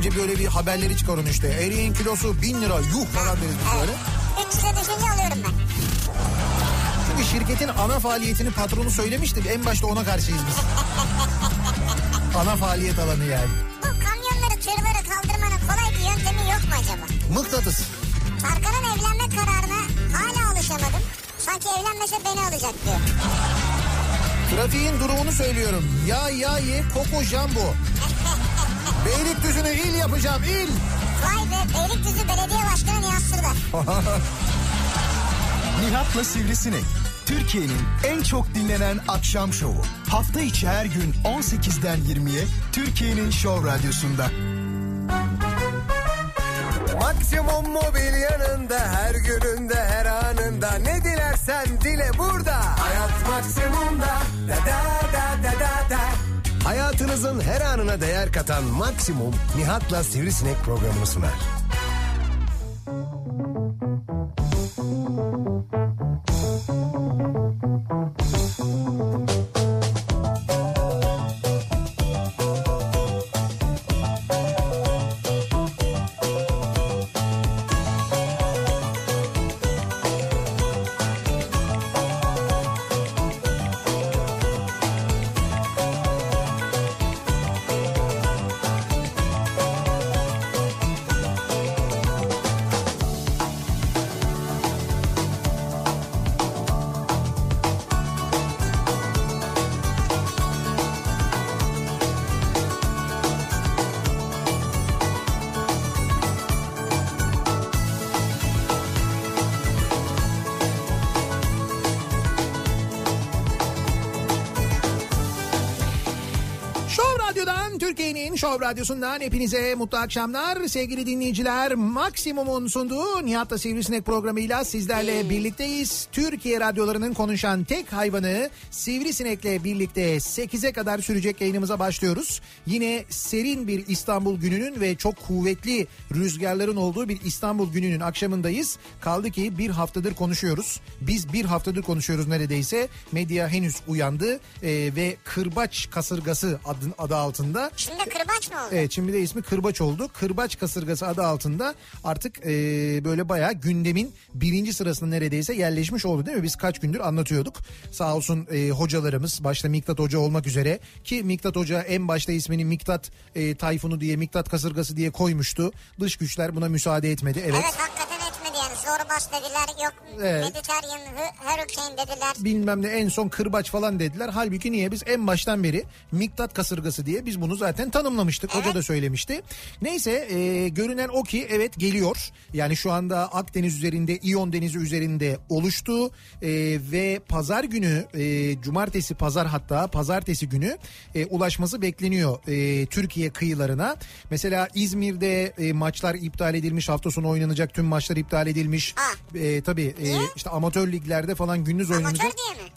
Önce böyle bir haberleri çıkarın işte. Eriğin kilosu bin lira yuh falan deriz biz böyle. 300'e düşünce alıyorum ben. Çünkü şirketin ana faaliyetini patronu söylemişti. En başta ona karşıyız biz. ana faaliyet alanı yani. Bu kamyonları tırları kaldırmanın kolay bir yöntemi yok mu acaba? Mıknatıs. Tarkan'ın evlenme kararına hala alışamadım. Sanki evlenmese beni alacak diyor. Trafiğin durumunu söylüyorum. Ya ya ye Koko Jumbo. Beylikdüzü'nü il yapacağım il. Vay be Beylikdüzü Belediye Başkanı Nihat Sırdar. Nihat'la Sivrisinek. Türkiye'nin en çok dinlenen akşam şovu. Hafta içi her gün 18'den 20'ye Türkiye'nin Show Radyosu'nda. Maksimum mobil yanında her gününde her anında ne dilersen dile burada. Hayat maksimumda da da da da da da. Hayatınızın her anına değer katan Maksimum Nihat'la Sivrisinek programını sunar. Show Radyosu'ndan hepinize mutlu akşamlar. Sevgili dinleyiciler Maksimum'un sunduğu Nihat'la Sivrisinek programıyla sizlerle birlikteyiz. Türkiye radyolarının konuşan tek hayvanı Sivrisinek'le birlikte 8'e kadar sürecek yayınımıza başlıyoruz. Yine serin bir İstanbul gününün ve çok kuvvetli rüzgarların olduğu bir İstanbul gününün akşamındayız. Kaldı ki bir haftadır konuşuyoruz. Biz bir haftadır konuşuyoruz neredeyse. Medya henüz uyandı e, ve kırbaç kasırgası adı, adı altında. Şimdi kırbaç mı oldu? Evet şimdi de ismi Kırbaç oldu. Kırbaç kasırgası adı altında artık e, böyle bayağı gündemin birinci sırasına neredeyse yerleşmiş oldu değil mi? Biz kaç gündür anlatıyorduk. Sağ olsun e, hocalarımız başta Miktat Hoca olmak üzere ki Miktat Hoca en başta ismini Miktat e, Tayfunu diye Miktat kasırgası diye koymuştu. Dış güçler buna müsaade etmedi. Evet. Evet hakikaten zorbas dediler yok Evet. Mediterranean Hu- Hurricane dediler. bilmem ne en son kırbaç falan dediler. Halbuki niye biz en baştan beri Miktat kasırgası diye biz bunu zaten tanımlamıştık. Hoca da söylemişti. Neyse e, görünen o ki evet geliyor. Yani şu anda Akdeniz üzerinde İyon Denizi üzerinde oluştu. E, ve pazar günü e, cumartesi pazar hatta pazartesi günü e, ulaşması bekleniyor e, Türkiye kıyılarına. Mesela İzmir'de e, maçlar iptal edilmiş. Hafta sonu oynanacak tüm maçlar iptal edilmiş. Ha. E, tabii e, işte amatör liglerde falan gündüz oynanacak. Amatör diye mi?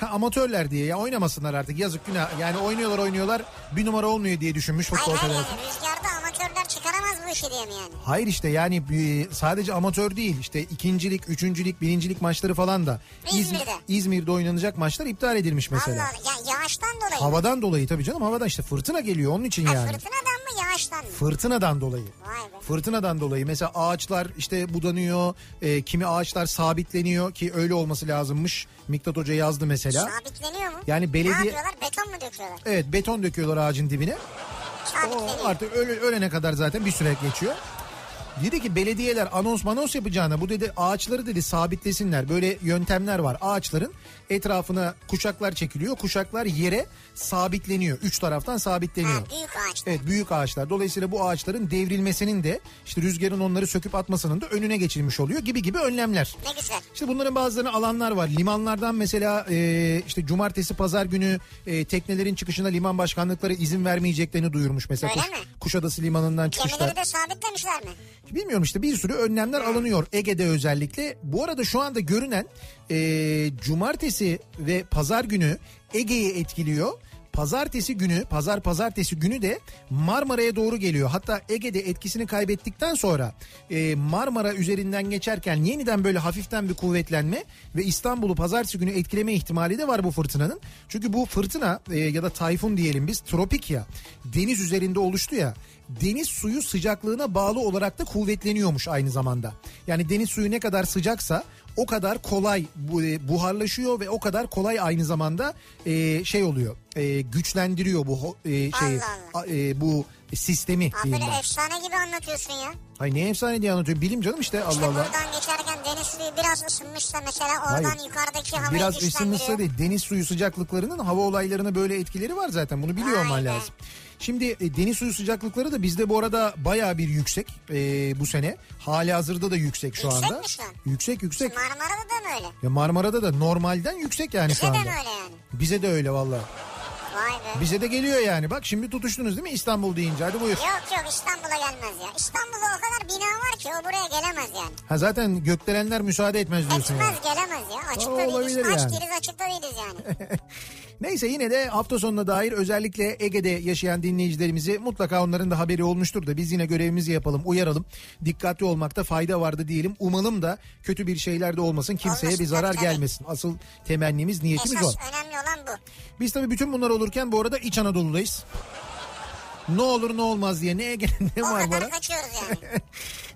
Ha, amatörler diye ya oynamasınlar artık yazık günah. Yani oynuyorlar oynuyorlar bir numara olmuyor diye düşünmüş Hayır futbol hayır federasyonu. yani rüzgarda amatörler çıkaramaz bu işi diye mi yani? Hayır işte yani e, sadece amatör değil işte ikincilik, üçüncülük, birincilik maçları falan da İzmir- İzmir'de. İzmir'de oynanacak maçlar iptal edilmiş mesela. Allah Allah ya yağıştan dolayı. Havadan dolayı tabii canım havadan işte fırtına geliyor onun için Ha, yani. fırtınadan mı yağıştan mı? Fırtınadan dolayı. Vay be. Fırtınadan dolayı mesela ağaçlar işte budanıyor, e, kimi ağaçlar sabitleniyor ki öyle olması lazımmış. Miktat Hoca yazdı mesela. Sabitleniyor mu? Yani belediye- Ne yapıyorlar beton mu döküyorlar? Evet beton döküyorlar ağacın dibine. O artık öle, ölene kadar zaten bir süre geçiyor. Dedi ki belediyeler anons manons yapacağına bu dedi ağaçları dedi sabitlesinler. Böyle yöntemler var. Ağaçların etrafına kuşaklar çekiliyor. Kuşaklar yere sabitleniyor. Üç taraftan sabitleniyor. Ha, büyük ağaçlar. Evet büyük ağaçlar. Dolayısıyla bu ağaçların devrilmesinin de işte rüzgarın onları söküp atmasının da önüne geçilmiş oluyor gibi gibi önlemler. Ne güzel. İşte bunların bazılarını alanlar var. Limanlardan mesela e, işte cumartesi pazar günü e, teknelerin çıkışına liman başkanlıkları izin vermeyeceklerini duyurmuş. Mesela Öyle Kuş- mi? Kuşadası limanından çıkışta. Gemileri de sabitlemişler mi? Bilmiyorum işte bir sürü önlemler alınıyor Ege'de özellikle. Bu arada şu anda görünen e, cumartesi ve pazar günü Ege'yi etkiliyor. Pazartesi günü, pazar pazartesi günü de Marmara'ya doğru geliyor. Hatta Ege'de etkisini kaybettikten sonra e, Marmara üzerinden geçerken yeniden böyle hafiften bir kuvvetlenme ve İstanbul'u pazartesi günü etkileme ihtimali de var bu fırtınanın. Çünkü bu fırtına e, ya da tayfun diyelim biz tropik ya deniz üzerinde oluştu ya deniz suyu sıcaklığına bağlı olarak da kuvvetleniyormuş aynı zamanda. Yani deniz suyu ne kadar sıcaksa o kadar kolay e, buharlaşıyor ve o kadar kolay aynı zamanda e, şey oluyor e, güçlendiriyor bu e, şeyi Allah a- e, bu sistemi Abi diyeyim böyle ben. efsane gibi anlatıyorsun ya. Ay ne efsane diye anlatıyor bilim canım işte Allah İşte Allah. buradan geçerken deniz suyu biraz ısınmışsa mesela oradan Hayır. yukarıdaki havayı Biraz ısınmışsa değil deniz suyu sıcaklıklarının hava olaylarına böyle etkileri var zaten bunu biliyor olman lazım. Şimdi e, deniz suyu sıcaklıkları da bizde bu arada bayağı bir yüksek e, bu sene. Hali hazırda da yüksek şu Yüksek anda. mi şu an? Yüksek yüksek. Marmara'da da mı öyle? Ya Marmara'da da normalden yüksek yani şu Bize de anda. mi öyle yani? Bize de öyle valla. Vay be. Bize de geliyor yani. Bak şimdi tutuştunuz değil mi İstanbul deyince hadi buyur. Yok yok İstanbul'a gelmez ya. İstanbul'da o kadar bina var ki o buraya gelemez yani. Ha zaten gökdelenler müsaade etmez diyorsun yani. Etmez gelemez ya. Açıkta Aa, değiliz. Aç yani. değiliz açıkta değiliz yani. Neyse yine de hafta sonuna dair özellikle Ege'de yaşayan dinleyicilerimizi mutlaka onların da haberi olmuştur da biz yine görevimizi yapalım, uyaralım. Dikkatli olmakta fayda vardı diyelim. Umalım da kötü bir şeyler de olmasın, kimseye Olmasın, bir zarar tabii, tabii. gelmesin. Asıl temennimiz, niyetimiz o. Esas önemli olan bu. Biz tabii bütün bunlar olurken bu arada İç Anadolu'dayız. Ne olur ne olmaz diye ne Ege'nin ne O kadar Marmara. kaçıyoruz yani.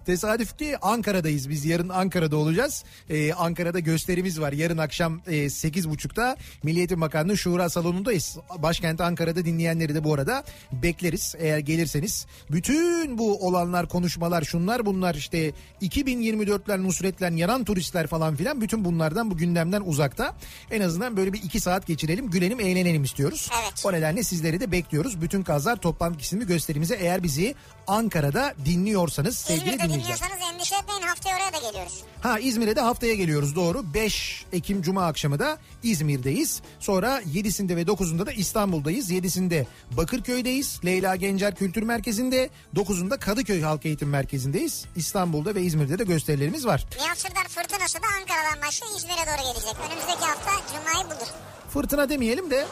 Tesadüf ki Ankara'dayız biz yarın Ankara'da olacağız. Ee, Ankara'da gösterimiz var yarın akşam e, 8.30'da Milli Eğitim Bakanlığı Şura Salonu'ndayız. Başkent Ankara'da dinleyenleri de bu arada bekleriz eğer gelirseniz. Bütün bu olanlar konuşmalar şunlar bunlar işte 2024'ler Nusret'ler yanan turistler falan filan bütün bunlardan bu gündemden uzakta. En azından böyle bir iki saat geçirelim gülelim eğlenelim istiyoruz. Evet. O nedenle sizleri de bekliyoruz. Bütün kazlar toplantı isimli gösterimize eğer bizi Ankara'da dinliyorsanız sevgili İzmir'de dinleyiciler. dinliyorsanız endişe etmeyin haftaya oraya da geliyoruz. Ha İzmir'e de haftaya geliyoruz doğru. 5 Ekim Cuma akşamı da İzmir'deyiz. Sonra 7'sinde ve 9'unda da İstanbul'dayız. 7'sinde Bakırköy'deyiz. Leyla Gencer Kültür Merkezi'nde. 9'unda Kadıköy Halk Eğitim Merkezi'ndeyiz. İstanbul'da ve İzmir'de de gösterilerimiz var. Nihat Sırdar fırtınası da Ankara'dan başlıyor İzmir'e doğru gelecek. Önümüzdeki hafta Cuma'yı bulur. Fırtına demeyelim de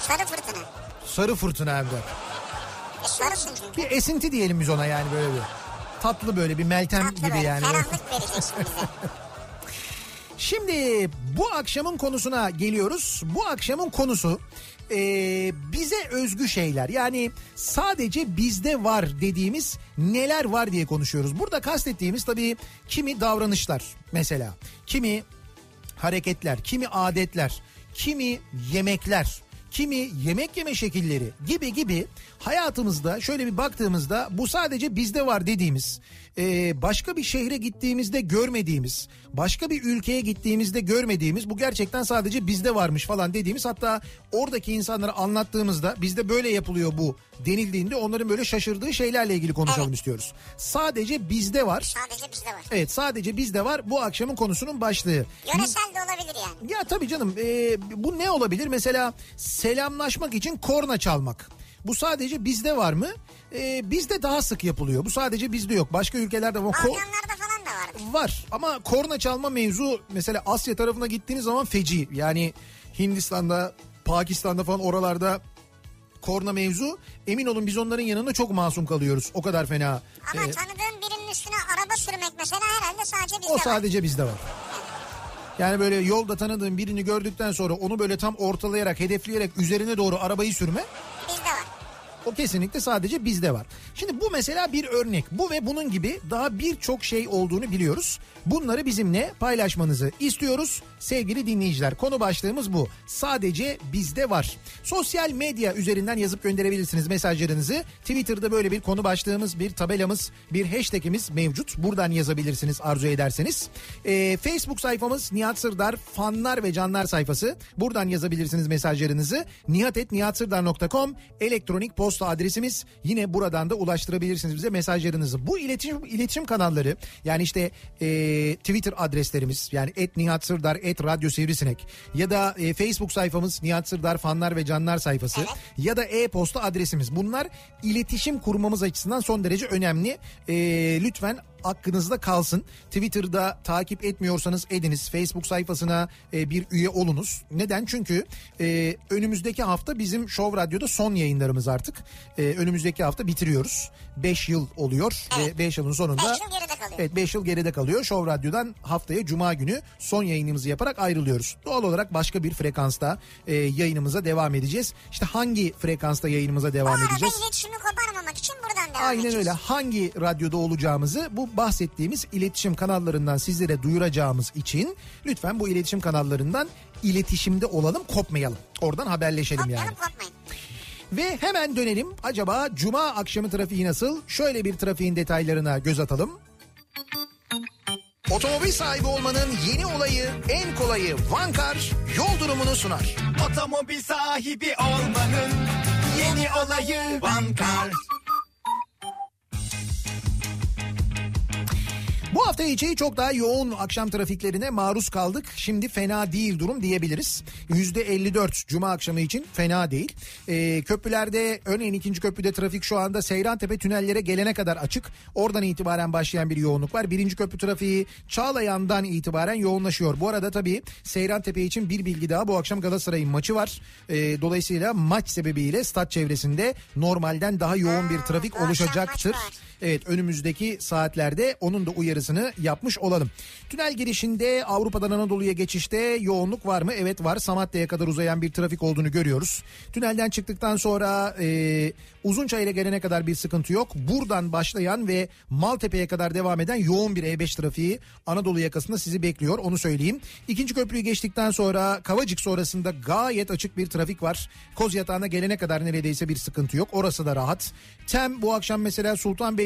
Sarı fırtına. sarı fırtına hem de. E sarısın çünkü. Bir esinti diyelim biz ona yani böyle bir. Tatlı böyle bir meltem Tatlı gibi böyle yani. ferahlık vereceksin bize. Şimdi bu akşamın konusuna geliyoruz. Bu akşamın konusu e, bize özgü şeyler. Yani sadece bizde var dediğimiz neler var diye konuşuyoruz. Burada kastettiğimiz tabii kimi davranışlar mesela, kimi hareketler, kimi adetler, kimi yemekler, kimi yemek yeme şekilleri gibi gibi hayatımızda şöyle bir baktığımızda bu sadece bizde var dediğimiz e, başka bir şehre gittiğimizde görmediğimiz başka bir ülkeye gittiğimizde görmediğimiz bu gerçekten sadece bizde varmış falan dediğimiz hatta oradaki insanlara anlattığımızda bizde böyle yapılıyor bu denildiğinde onların böyle şaşırdığı şeylerle ilgili konuşalım Evet. istiyoruz. Sadece bizde var. Sadece bizde var. Evet sadece bizde var bu akşamın konusunun başlığı. Yöresel de olabilir yani. Ya tabii canım e, bu ne olabilir? Mesela selamlaşmak için korna çalmak. Bu sadece bizde var mı? E, bizde daha sık yapılıyor. Bu sadece bizde yok. Başka ülkelerde var. Balkanlarda falan da vardır. var ama korna çalma mevzu mesela Asya tarafına gittiğiniz zaman feci. Yani Hindistan'da, Pakistan'da falan oralarda korna mevzu emin olun biz onların yanında çok masum kalıyoruz. O kadar fena. Ama e, tanıdığın birinin üstüne araba sürmek mesela herhalde sadece bizde o var. sadece bizde var. Yani böyle yolda tanıdığın birini gördükten sonra onu böyle tam ortalayarak, hedefleyerek üzerine doğru arabayı sürme Bizde var. O kesinlikle sadece bizde var. Şimdi bu mesela bir örnek. Bu ve bunun gibi daha birçok şey olduğunu biliyoruz. Bunları bizimle paylaşmanızı istiyoruz sevgili dinleyiciler. Konu başlığımız bu. Sadece bizde var. Sosyal medya üzerinden yazıp gönderebilirsiniz mesajlarınızı. Twitter'da böyle bir konu başlığımız, bir tabelamız, bir hashtagimiz mevcut. Buradan yazabilirsiniz arzu ederseniz. Ee, Facebook sayfamız Nihat Sırdar fanlar ve canlar sayfası. Buradan yazabilirsiniz mesajlarınızı. nihatetnihatsırdar.com elektronik posta adresimiz. Yine buradan da ulaştırabilirsiniz bize mesajlarınızı. Bu iletişim iletişim kanalları yani işte e, Twitter adreslerimiz yani et Nihat Sırdar et Radyo Sivrisinek ya da e, Facebook sayfamız Nihat Sırdar fanlar ve canlar sayfası Evet. ya da e-posta adresimiz. Bunlar iletişim kurmamız açısından son derece önemli. E, lütfen aklınızda kalsın. Twitter'da takip etmiyorsanız ediniz. Facebook sayfasına e, bir üye olunuz. Neden? Çünkü e, önümüzdeki hafta bizim Show Radyo'da son yayınlarımız artık. E, önümüzdeki hafta bitiriyoruz. 5 yıl oluyor Evet. ve 5 yılın sonunda... Beş yıl geride kalıyor. Evet 5 yıl geride kalıyor. Show Radyo'dan haftaya Cuma günü son yayınımızı yaparak ayrılıyoruz. Doğal olarak başka bir frekansta e, yayınımıza devam edeceğiz. İşte hangi frekansta yayınımıza Bu devam arada edeceğiz? iletişimi koparmamak için buradan devam Aynen edeceğiz. öyle. Hangi radyoda olacağımızı bu bahsettiğimiz iletişim kanallarından sizlere duyuracağımız için lütfen bu iletişim kanallarından iletişimde olalım, kopmayalım. Oradan haberleşelim yani. Kopmayalım kopmayın. Ve hemen dönelim. Acaba cuma akşamı trafiği nasıl? Şöyle bir trafiğin detaylarına göz atalım. Otomobil sahibi olmanın yeni olayı, en kolayı Vankar yol durumunu sunar. Otomobil sahibi olmanın yeni olayı Vankar. Bu hafta içi çok daha yoğun akşam trafiklerine maruz kaldık. Şimdi fena değil durum diyebiliriz. %54 cuma akşamı için fena değil. Ee, köprülerde örneğin ikinci köprüde trafik şu anda Seyrantepe tünellere gelene kadar açık. Oradan itibaren başlayan bir yoğunluk var. Birinci köprü trafiği Çağlayan'dan itibaren yoğunlaşıyor. Bu arada tabii Seyrantepe için bir bilgi daha. Bu akşam Galatasaray'ın maçı var. Ee, dolayısıyla maç sebebiyle stat çevresinde normalden daha yoğun bir trafik oluşacaktır. Evet önümüzdeki saatlerde onun da uyarısını yapmış olalım. Tünel girişinde Avrupa'dan Anadolu'ya geçişte yoğunluk var mı? Evet var. Samatya'ya kadar uzayan bir trafik olduğunu görüyoruz. Tünelden çıktıktan sonra e, Uzunçayır'a gelene kadar bir sıkıntı yok. Buradan başlayan ve Maltepe'ye kadar devam eden yoğun bir E5 trafiği Anadolu yakasında sizi bekliyor. Onu söyleyeyim. İkinci köprüyü geçtikten sonra Kavacık sonrasında gayet açık bir trafik var. Koz yatağına gelene kadar neredeyse bir sıkıntı yok. Orası da rahat. Tem bu akşam mesela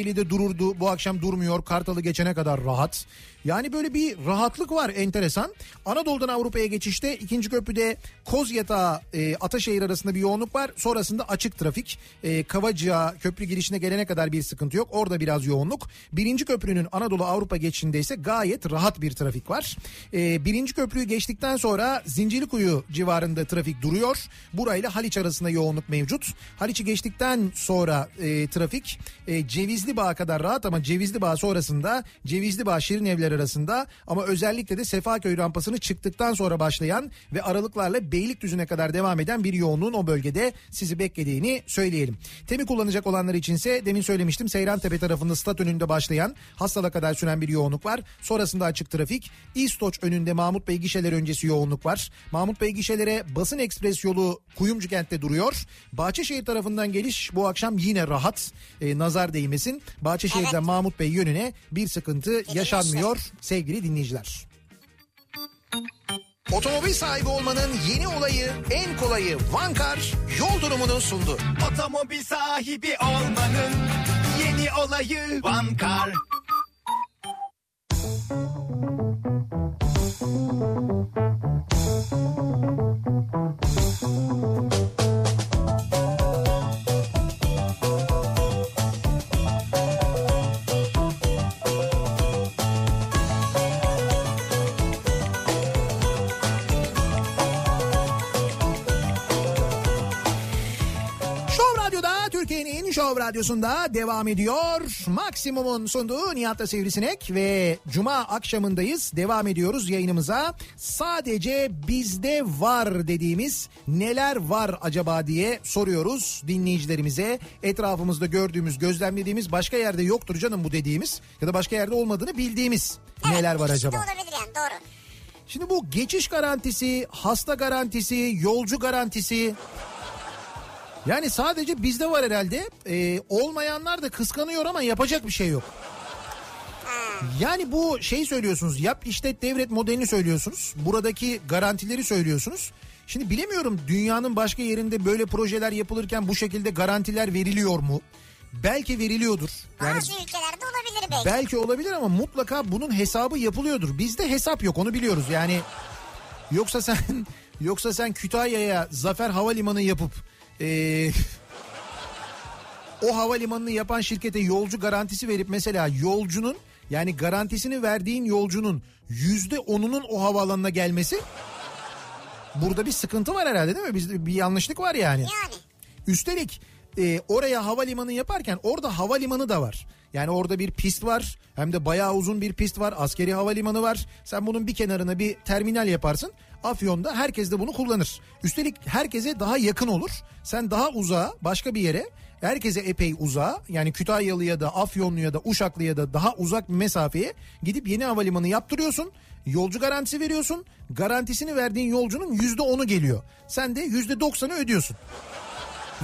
Sultanbeyli'de dururdu. Bu akşam durmuyor. Kartalı geçene kadar rahat. Yani böyle bir rahatlık var enteresan. Anadolu'dan Avrupa'ya geçişte ikinci köprüde Kozyatağı e, Ataşehir arasında bir yoğunluk var. Sonrasında açık trafik. E, Kavacığa köprü girişine gelene kadar bir sıkıntı yok. Orada biraz yoğunluk. Birinci köprünün Anadolu Avrupa geçişinde ise gayet rahat bir trafik var. E, birinci köprüyü geçtikten sonra Zincirlikuyu civarında trafik duruyor. Burayla Haliç arasında yoğunluk mevcut. Haliç'i geçtikten sonra e, trafik e, Cevizli Bağ kadar rahat ama Cevizli Bağ sonrasında Cevizli Bağ Şirin Evler arasında ama özellikle de Sefaköy rampasını çıktıktan sonra başlayan ve aralıklarla Beylikdüzü'ne kadar devam eden bir yoğunluğun o bölgede sizi beklediğini söyleyelim. Temi kullanacak olanlar içinse demin söylemiştim Seyrantepe tarafında stat önünde başlayan Hastal'a kadar süren bir yoğunluk var. Sonrasında açık trafik. İstoç önünde Mahmut Bey gişeler öncesi yoğunluk var. Mahmut Bey gişelere basın ekspres yolu Kuyumcu kentte duruyor. Bahçeşehir tarafından geliş bu akşam yine rahat. Ee, nazar değmesin. Bahçeşehir'den Evet. Mahmut Bey yönüne bir sıkıntı yaşanmıyor sevgili dinleyiciler. Otomobil sahibi olmanın yeni olayı, en kolayı Vankar yol durumunu sundu. Otomobil sahibi olmanın yeni olayı Vankar. Radyosu'nda devam ediyor. Maksimum'un sunduğu Nihat'la Sivrisinek ve Cuma akşamındayız. Devam ediyoruz yayınımıza. Sadece bizde var dediğimiz neler var acaba diye soruyoruz dinleyicilerimize. Etrafımızda gördüğümüz, gözlemlediğimiz başka yerde yoktur canım bu dediğimiz ya da başka yerde olmadığını bildiğimiz neler var acaba? olabilir yani doğru. Şimdi bu geçiş garantisi, hasta garantisi, yolcu garantisi yani sadece bizde var herhalde. Ee, olmayanlar da kıskanıyor ama yapacak bir şey yok. Yani bu şey söylüyorsunuz yap işlet devret modelini söylüyorsunuz. Buradaki garantileri söylüyorsunuz. Şimdi bilemiyorum dünyanın başka yerinde böyle projeler yapılırken bu şekilde garantiler veriliyor mu? Belki veriliyordur. Yani Bazı ülkelerde olabilir belki. belki olabilir ama mutlaka bunun hesabı yapılıyordur. Bizde hesap yok onu biliyoruz. Yani yoksa sen yoksa sen Kütahya'ya Zafer Havalimanı yapıp eee, o havalimanını yapan şirkete yolcu garantisi verip mesela yolcunun yani garantisini verdiğin yolcunun yüzde onunun o havaalanına gelmesi burada bir sıkıntı var herhalde değil mi? Bizde bir yanlışlık var yani. Yani. Üstelik e, oraya havalimanı yaparken orada havalimanı da var. Yani orada bir pist var. Hem de bayağı uzun bir pist var. Askeri havalimanı var. Sen bunun bir kenarına bir terminal yaparsın. Afyon'da herkes de bunu kullanır. Üstelik herkese daha yakın olur. Sen daha uzağa başka bir yere herkese epey uzağa yani Kütahyalı'ya da Afyonlu'ya da Uşaklı'ya da daha uzak bir mesafeye gidip yeni havalimanı yaptırıyorsun. Yolcu garantisi veriyorsun. Garantisini verdiğin yolcunun yüzde onu geliyor. Sen de yüzde doksanı ödüyorsun.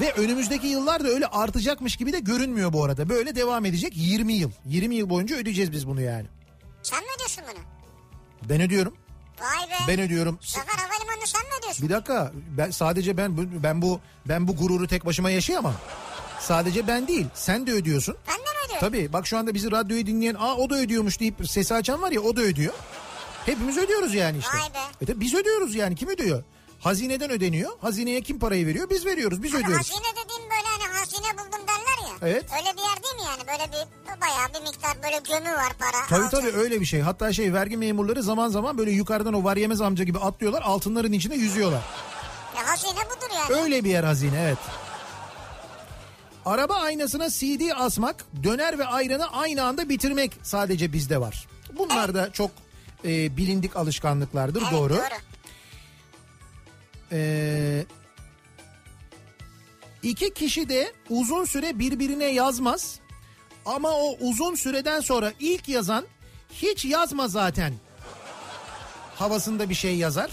Ve önümüzdeki yıllar da öyle artacakmış gibi de görünmüyor bu arada. Böyle devam edecek 20 yıl. 20 yıl boyunca ödeyeceğiz biz bunu yani. Sen mi ödüyorsun bunu? Ben ödüyorum. Vay be. Ben ödüyorum. Zafer Havalimanı'nı sen mi ödüyorsun? Bir dakika. Ben sadece ben ben bu ben bu gururu tek başıma yaşayamam. Sadece ben değil. Sen de ödüyorsun. Ben de mi ödüyorum? Tabii bak şu anda bizi radyoyu dinleyen aa o da ödüyormuş deyip sesi açan var ya o da ödüyor. Hepimiz ödüyoruz yani işte. Vay be. E tabii biz ödüyoruz yani kim ödüyor? Hazineden ödeniyor. Hazineye kim parayı veriyor? Biz veriyoruz. Biz Ama ödüyoruz. hazine dediğim böyle hani hazine buldum derler. Evet. Öyle bir yer değil mi yani? Böyle bir bayağı bir miktar böyle gömü var para. Tabii altın. tabii öyle bir şey. Hatta şey vergi memurları zaman zaman böyle yukarıdan o var yemez amca gibi atlıyorlar. Altınların içinde yüzüyorlar. Ya hazine budur yani. Öyle bir yer hazine evet. Araba aynasına CD asmak, döner ve ayranı aynı anda bitirmek sadece bizde var. Bunlar da çok e, bilindik alışkanlıklardır Evet, doğru. doğru. Ee, iki kişi de uzun süre birbirine yazmaz. Ama o uzun süreden sonra ilk yazan hiç yazma zaten. Havasında bir şey yazar.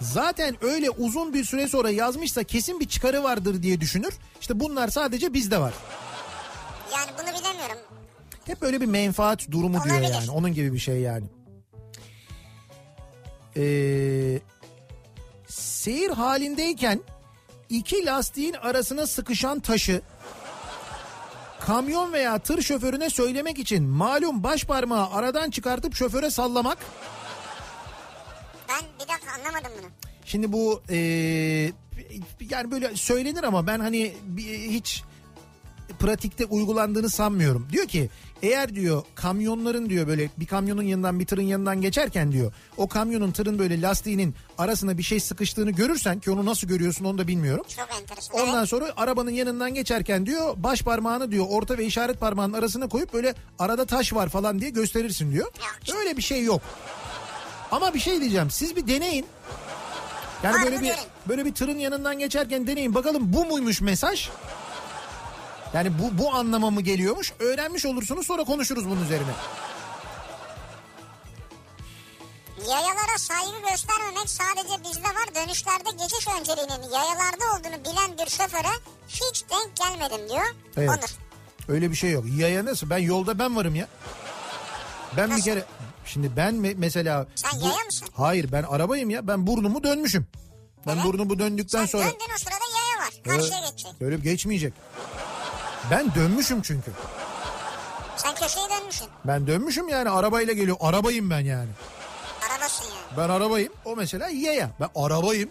Zaten öyle uzun bir süre sonra yazmışsa kesin bir çıkarı vardır diye düşünür. İşte bunlar sadece bizde var. Yani bunu bilemiyorum. Hep böyle bir menfaat durumu diyor Olabilir. yani. Onun gibi bir şey yani. Ee, seyir halindeyken iki lastiğin arasına sıkışan taşı kamyon veya tır şoförüne söylemek için malum baş parmağı aradan çıkartıp şoföre sallamak. Ben bir dakika anlamadım bunu. Şimdi bu ee, yani böyle söylenir ama ben hani hiç pratikte uygulandığını sanmıyorum. Diyor ki eğer diyor kamyonların diyor böyle bir kamyonun yanından bir tırın yanından geçerken diyor o kamyonun tırın böyle lastiğinin arasına bir şey sıkıştığını görürsen ki onu nasıl görüyorsun onu da bilmiyorum. Çok enteresan. Ondan Evet. sonra arabanın yanından geçerken diyor baş parmağını diyor orta ve işaret parmağının arasına koyup böyle arada taş var falan diye gösterirsin diyor. Yok. Öyle bir şey yok. Ama bir şey diyeceğim siz bir deneyin. Yani Var böyle bir derin? böyle bir tırın yanından geçerken deneyin bakalım bu muymuş mesaj? Yani bu bu anlama mı geliyormuş? Öğrenmiş olursunuz sonra konuşuruz bunun üzerine. Yayalara saygı göstermemek sadece bizde var. Dönüşlerde geçiş önceliğinin yayalarda olduğunu bilen bir şoföre hiç denk gelmedim diyor. Evet. Onur. Öyle bir şey yok. Yaya nasıl? Ben yolda ben varım ya. Ben bir Nasıl? kere şimdi ben me- mesela Sen yaya mısın? Hayır ben arabayım ya. Ben burnumu dönmüşüm. Ben Evet. burnumu döndükten Sen sonra döndün o sırada yaya var. Karşıya geçecek. öyle geçmeyecek. Ben dönmüşüm çünkü. Sen köşeye dönmüşsün. Ben dönmüşüm yani arabayla geliyor. Arabayım ben yani. Arabasın yani. Ben arabayım. O mesela yaya. Ben arabayım.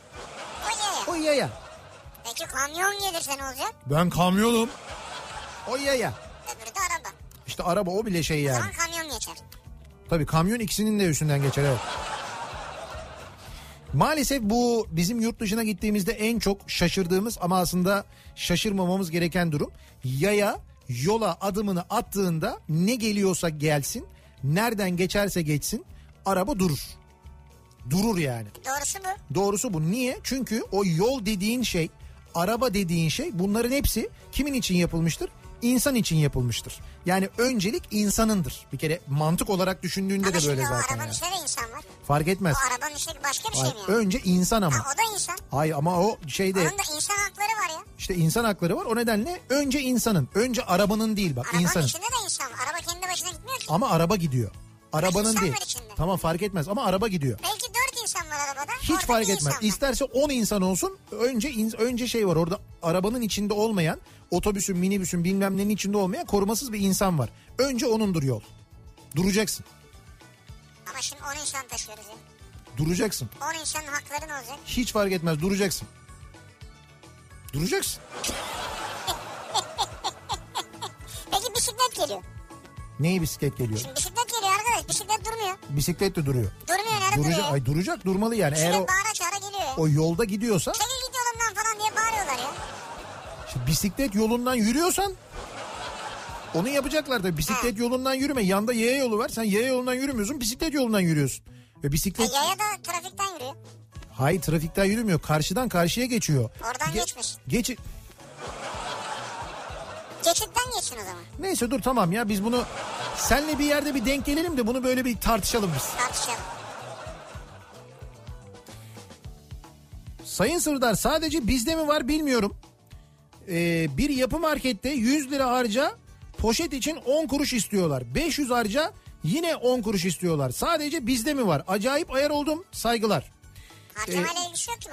O yaya. O yaya. Peki kamyon gelirse ne olacak? Ben kamyonum. O yaya. Öbürü de araba. İşte araba o bile şey O yani. zaman kamyon geçer. Tabii kamyon ikisinin de üstünden geçer evet. Maalesef bu bizim yurt dışına gittiğimizde en çok şaşırdığımız ama aslında şaşırmamamız gereken durum. Yaya yola adımını attığında ne geliyorsa gelsin, nereden geçerse geçsin araba durur. Durur yani. Doğrusu bu. Doğrusu bu. Niye? Çünkü o yol dediğin şey, araba dediğin şey bunların hepsi kimin için yapılmıştır? İnsan için yapılmıştır. Yani öncelik insanındır. Bir kere mantık olarak düşündüğünde Ama de şimdi böyle zaten. arabanın yani. içinde de insan var. Fark etmez. O arabanın içinde başka bir şey Hayır, mi yani? önce insan ama. Ha, o da insan. Hayır ama o şeyde Onun da insan hakları var ya. işte insan hakları var. O nedenle önce insanın. Önce arabanın değil bak Arabanın insanın. içinde de insan var. Araba kendi başına gitmiyor ki. Ama araba gidiyor. Arabanın değil. Tamam fark etmez ama araba gidiyor. Belki insan var arabada. Hiç fark etmez. İsterse 10 insan olsun. Önce önce şey var orada arabanın içinde olmayan, otobüsün, minibüsün bilmem nenin içinde olmayan korumasız bir insan var. Önce onundur yol. Duracaksın. Ama şimdi 10 insan taşıyoruz ya. Duracaksın. 10 insanın hakları ne olacak? Hiç fark etmez. Duracaksın. Duracaksın. Peki bisiklet geliyor. Neyi bisiklet geliyor? Şimdi bisiklet geliyor arkadaş. Bisiklet durmuyor. Bisiklet de duruyor. Durmuyor nerede Duracak, duruyor? ay duracak durmalı yani. Eğer Bisiklet o, bağıra çağıra geliyor o yolda gidiyorsa Çekil git yolumdan falan diye bağırıyorlar ya. işte bisiklet yolundan yürüyorsan Onu yapacaklar tabii. Bisiklet yolundan yürüme. Yanda yaya yolu var. Sen yaya yolundan yürümüyorsun. Bisiklet yolundan yürüyorsun. Ve E, bisiklet... yaya da trafikten yürüyor. Hayır trafikten yürümüyor. Karşıdan karşıya geçiyor. Oradan Ge- geçmiş. Geç... Geçitten geçsin o zaman. Neyse dur tamam ya biz bunu... Senle bir yerde bir denk gelelim de bunu böyle bir tartışalım biz. Tartışalım. Sayın Sırdar sadece bizde mi var bilmiyorum. Ee, bir yapı markette 100 lira harca poşet için 10 kuruş istiyorlar. 500 harca yine 10 kuruş istiyorlar. Sadece bizde mi var? Acayip ayar oldum. Saygılar. Bunun.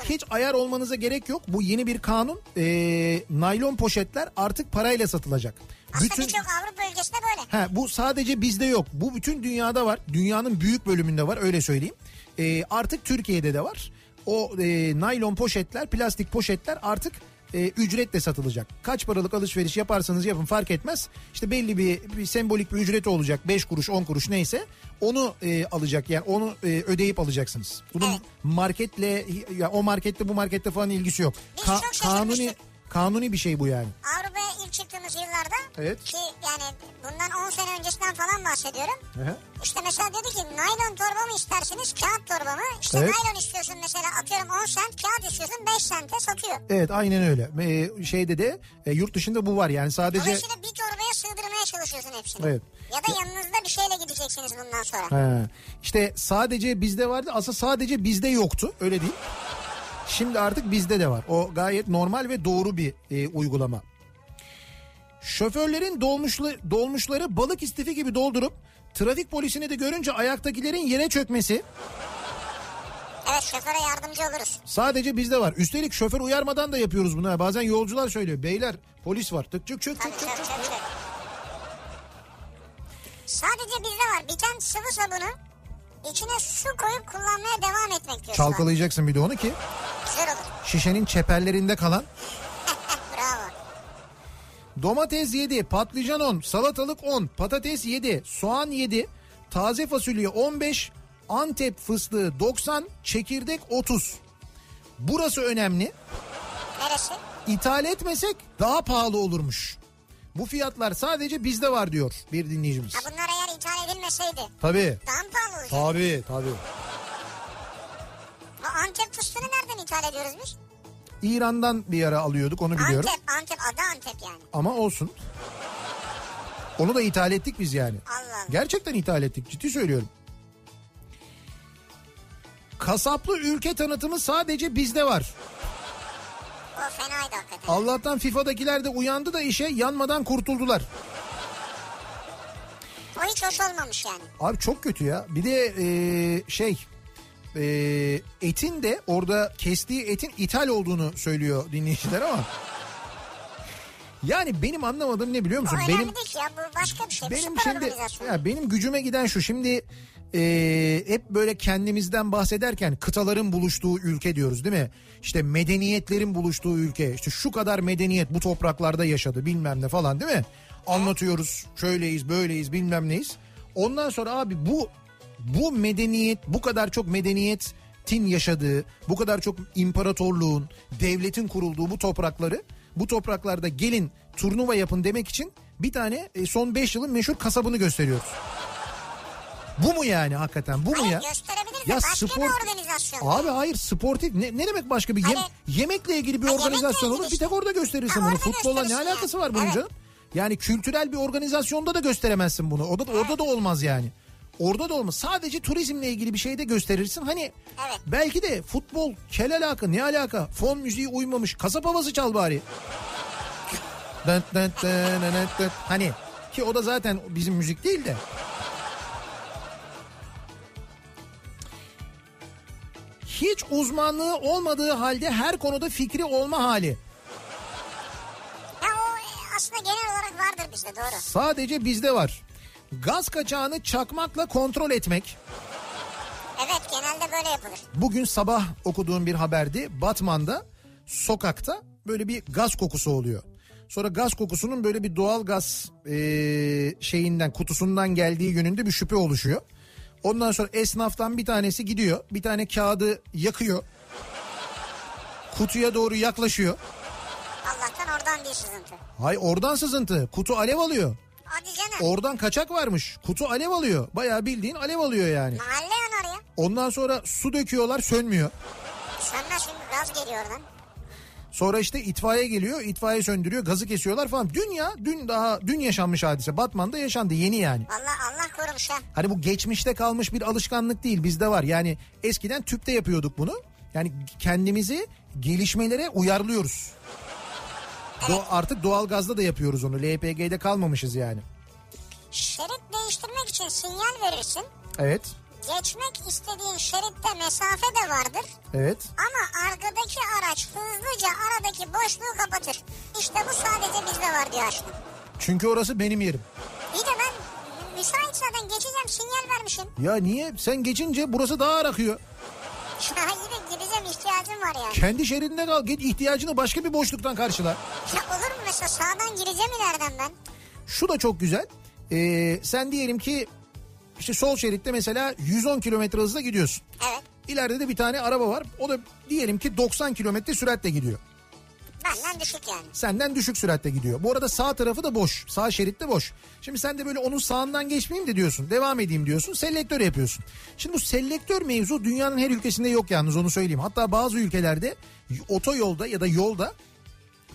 Hiç ayar olmanıza gerek yok. Bu yeni bir kanun. Ee, naylon poşetler artık parayla satılacak. Aslında birçok Avrupa ülkesinde böyle. Ha, bu sadece bizde yok. Bu bütün dünyada var. Dünyanın büyük bölümünde var öyle söyleyeyim. Ee, artık Türkiye'de de var. O e, naylon poşetler, plastik poşetler artık e, ücretle satılacak. Kaç paralık alışveriş yaparsanız yapın fark etmez. İşte belli bir, bir sembolik bir ücreti olacak. 5 kuruş 10 kuruş neyse onu e, alacak. Yani onu e, ödeyip alacaksınız. Bunun Evet. marketle ya o markette bu markette falan ilgisi yok. Çok kanuni. Kanuni bir şey bu yani. Avrupa'ya ilk çıktığımız yıllarda Evet. ki yani bundan 10 sene öncesinden falan bahsediyorum. Hı hı. İşte mesela dedi ki naylon torba mı istersiniz kağıt torba mı? İşte Evet. naylon istiyorsun mesela atıyorum 10 sent kağıt istiyorsun 5 sente satıyor. Evet aynen öyle. Ee, şeyde de e, yurt dışında bu var yani sadece Dolayısıyla bir torbaya sığdırmaya çalışıyorsun hepsini. Evet. Ya da yanınızda bir şeyle gideceksiniz bundan sonra. He. işte sadece bizde vardı aslında sadece bizde yoktu öyle değil. Şimdi artık bizde de var. O gayet normal ve doğru bir e, uygulama. Şoförlerin dolmuşlu, dolmuşları balık istifi gibi doldurup trafik polisini de görünce ayaktakilerin yere çökmesi Evet şoföre yardımcı oluruz. sadece bizde var. Üstelik şoför uyarmadan da yapıyoruz bunu. Bazen yolcular söylüyor. Beyler polis var. Tık çık çık çık çık. Sadece bizde var. Biten sıvı sabunu içine su koyup kullanmaya devam etmek diyorsun. Çalkalayacaksın bir de onu ki Güzel olur. şişenin çeperlerinde kalan Bravo. Domates 7, patlıcan 10, salatalık 10, patates 7, soğan 7, taze fasulye 15, Antep fıstığı 90, çekirdek 30. Burası önemli. Neresi? İthal etmesek daha pahalı olurmuş. Bu fiyatlar sadece bizde var diyor bir dinleyicimiz. Ha bunlar eğer ithal edilmeseydi Tabii. daha mı pahalı olacak? Tabii tabii. Antep fıstığını nereden ithal ediyoruz biz? İran'dan bir ara alıyorduk onu biliyorum. Antep, Antep adı Antep yani. Ama olsun. Onu da ithal ettik biz yani. Allah Allah. Gerçekten ithal ettik ciddi söylüyorum. Kasaplı ülke tanıtımı sadece bizde var. O fenaydı hakikaten. Allah'tan FIFA'dakiler de uyandı da işe yanmadan kurtuldular. O hiç hoş olmamış yani. Abi çok kötü ya. Bir de eee, şey eee, etin de orada kestiği etin ithal olduğunu söylüyor dinleyiciler ama. Yani benim anlamadığım ne biliyor O musun? önemli Benim değil ki ya bu başka bir şey. benim şimdi ya benim gücüme giden şu şimdi e, hep böyle kendimizden bahsederken kıtaların buluştuğu ülke diyoruz değil mi? İşte medeniyetlerin buluştuğu ülke işte şu kadar medeniyet bu topraklarda yaşadı bilmem ne falan değil mi? Anlatıyoruz şöyleyiz böyleyiz bilmem neyiz. Ondan sonra abi bu bu medeniyet bu kadar çok medeniyetin yaşadığı bu kadar çok imparatorluğun devletin kurulduğu bu toprakları bu topraklarda gelin turnuva yapın demek için bir tane e, son 5 yılın meşhur kasabını gösteriyoruz. Bu mu yani hakikaten bu mu ya? gösterebiliriz de Ya başka spor- bir organizasyon. Abi hayır sportif ne, ne demek başka bir yem- Hani- yemekle ilgili bir Ha, organizasyon olur ilgili bir tek orada gösterirsin Ha, bunu. orada Futbolla ne alakası yani. var bunun Evet. canım? Yani kültürel bir organizasyonda da gösteremezsin bunu. Orada da, orada da olmaz yani. Orada da olmaz. Sadece turizmle ilgili bir şeyde gösterirsin. Hani Evet. belki de futbol kel alaka ne alaka? Fon müziği uymamış. Kasap havası çal bari. Hani ki o da zaten bizim müzik değil de. Hiç uzmanlığı olmadığı halde her konuda fikri olma hali. Ya o e, aslında genel olarak vardır bizde doğru. Sadece bizde var. Gaz kaçağını çakmakla kontrol etmek. Evet genelde böyle yapılır. Bugün sabah okuduğum bir haberdi. Batman'da sokakta böyle bir gaz kokusu oluyor. Sonra gaz kokusunun böyle bir doğal gaz eee, şeyinden kutusundan geldiği yönünde bir şüphe oluşuyor. Ondan sonra esnaftan bir tanesi gidiyor. Bir tane kağıdı yakıyor. Kutuya doğru yaklaşıyor. Allah'tan oradan bir sızıntı. Hay oradan sızıntı. Kutu alev alıyor. Hadi canım. Oradan kaçak varmış. Kutu alev alıyor. Bayağı bildiğin alev alıyor yani. Mahalle yanar ya. Ondan sonra su döküyorlar sönmüyor. Sönmez şimdi gaz geliyor oradan. Sonra işte itfaiye geliyor. itfaiye söndürüyor. Gazı kesiyorlar falan. Dün ya dün daha dün yaşanmış hadise. Batman'da yaşandı yeni yani. Valla Allah korumuş ha. Hani bu geçmişte kalmış bir alışkanlık değil bizde var. Yani eskiden tüpte yapıyorduk bunu. Yani kendimizi gelişmelere uyarlıyoruz. Do- artık doğalgazda da yapıyoruz onu. LPG'de kalmamışız yani. Şerit değiştirmek için sinyal verirsin. Evet. Geçmek istediğin şeritte mesafe de vardır. Evet. Ama arkadaki araç hızlıca aradaki boşluğu kapatır. İşte bu sadece bizde var diyor aşkım. Çünkü orası benim yerim. İyi de ben müsait zaten geçeceğim sinyal vermişim. Ya niye? Sen geçince burası daha ağır akıyor. Ya iyi de gideceğim ihtiyacım var yani. Kendi şeridinde kal. Git ihtiyacını başka bir boşluktan karşıla. Ya olur mu mesela sağdan gireceğim ileriden ben. Şu da çok güzel. Ee, sen diyelim ki işte sol şeritte mesela 110 kilometre hızla gidiyorsun. Evet. İleride de bir tane araba var. O da diyelim ki 90 kilometre süratle gidiyor. Benden düşük yani. Senden düşük süratle gidiyor. Bu arada sağ tarafı da boş. Sağ şeritte boş. Şimdi sen de böyle onun sağından geçmeyeyim de diyorsun. Devam edeyim diyorsun. Selektör yapıyorsun. Şimdi bu selektör mevzu dünyanın her ülkesinde yok yalnız onu söyleyeyim. Hatta bazı ülkelerde otoyolda ya da yolda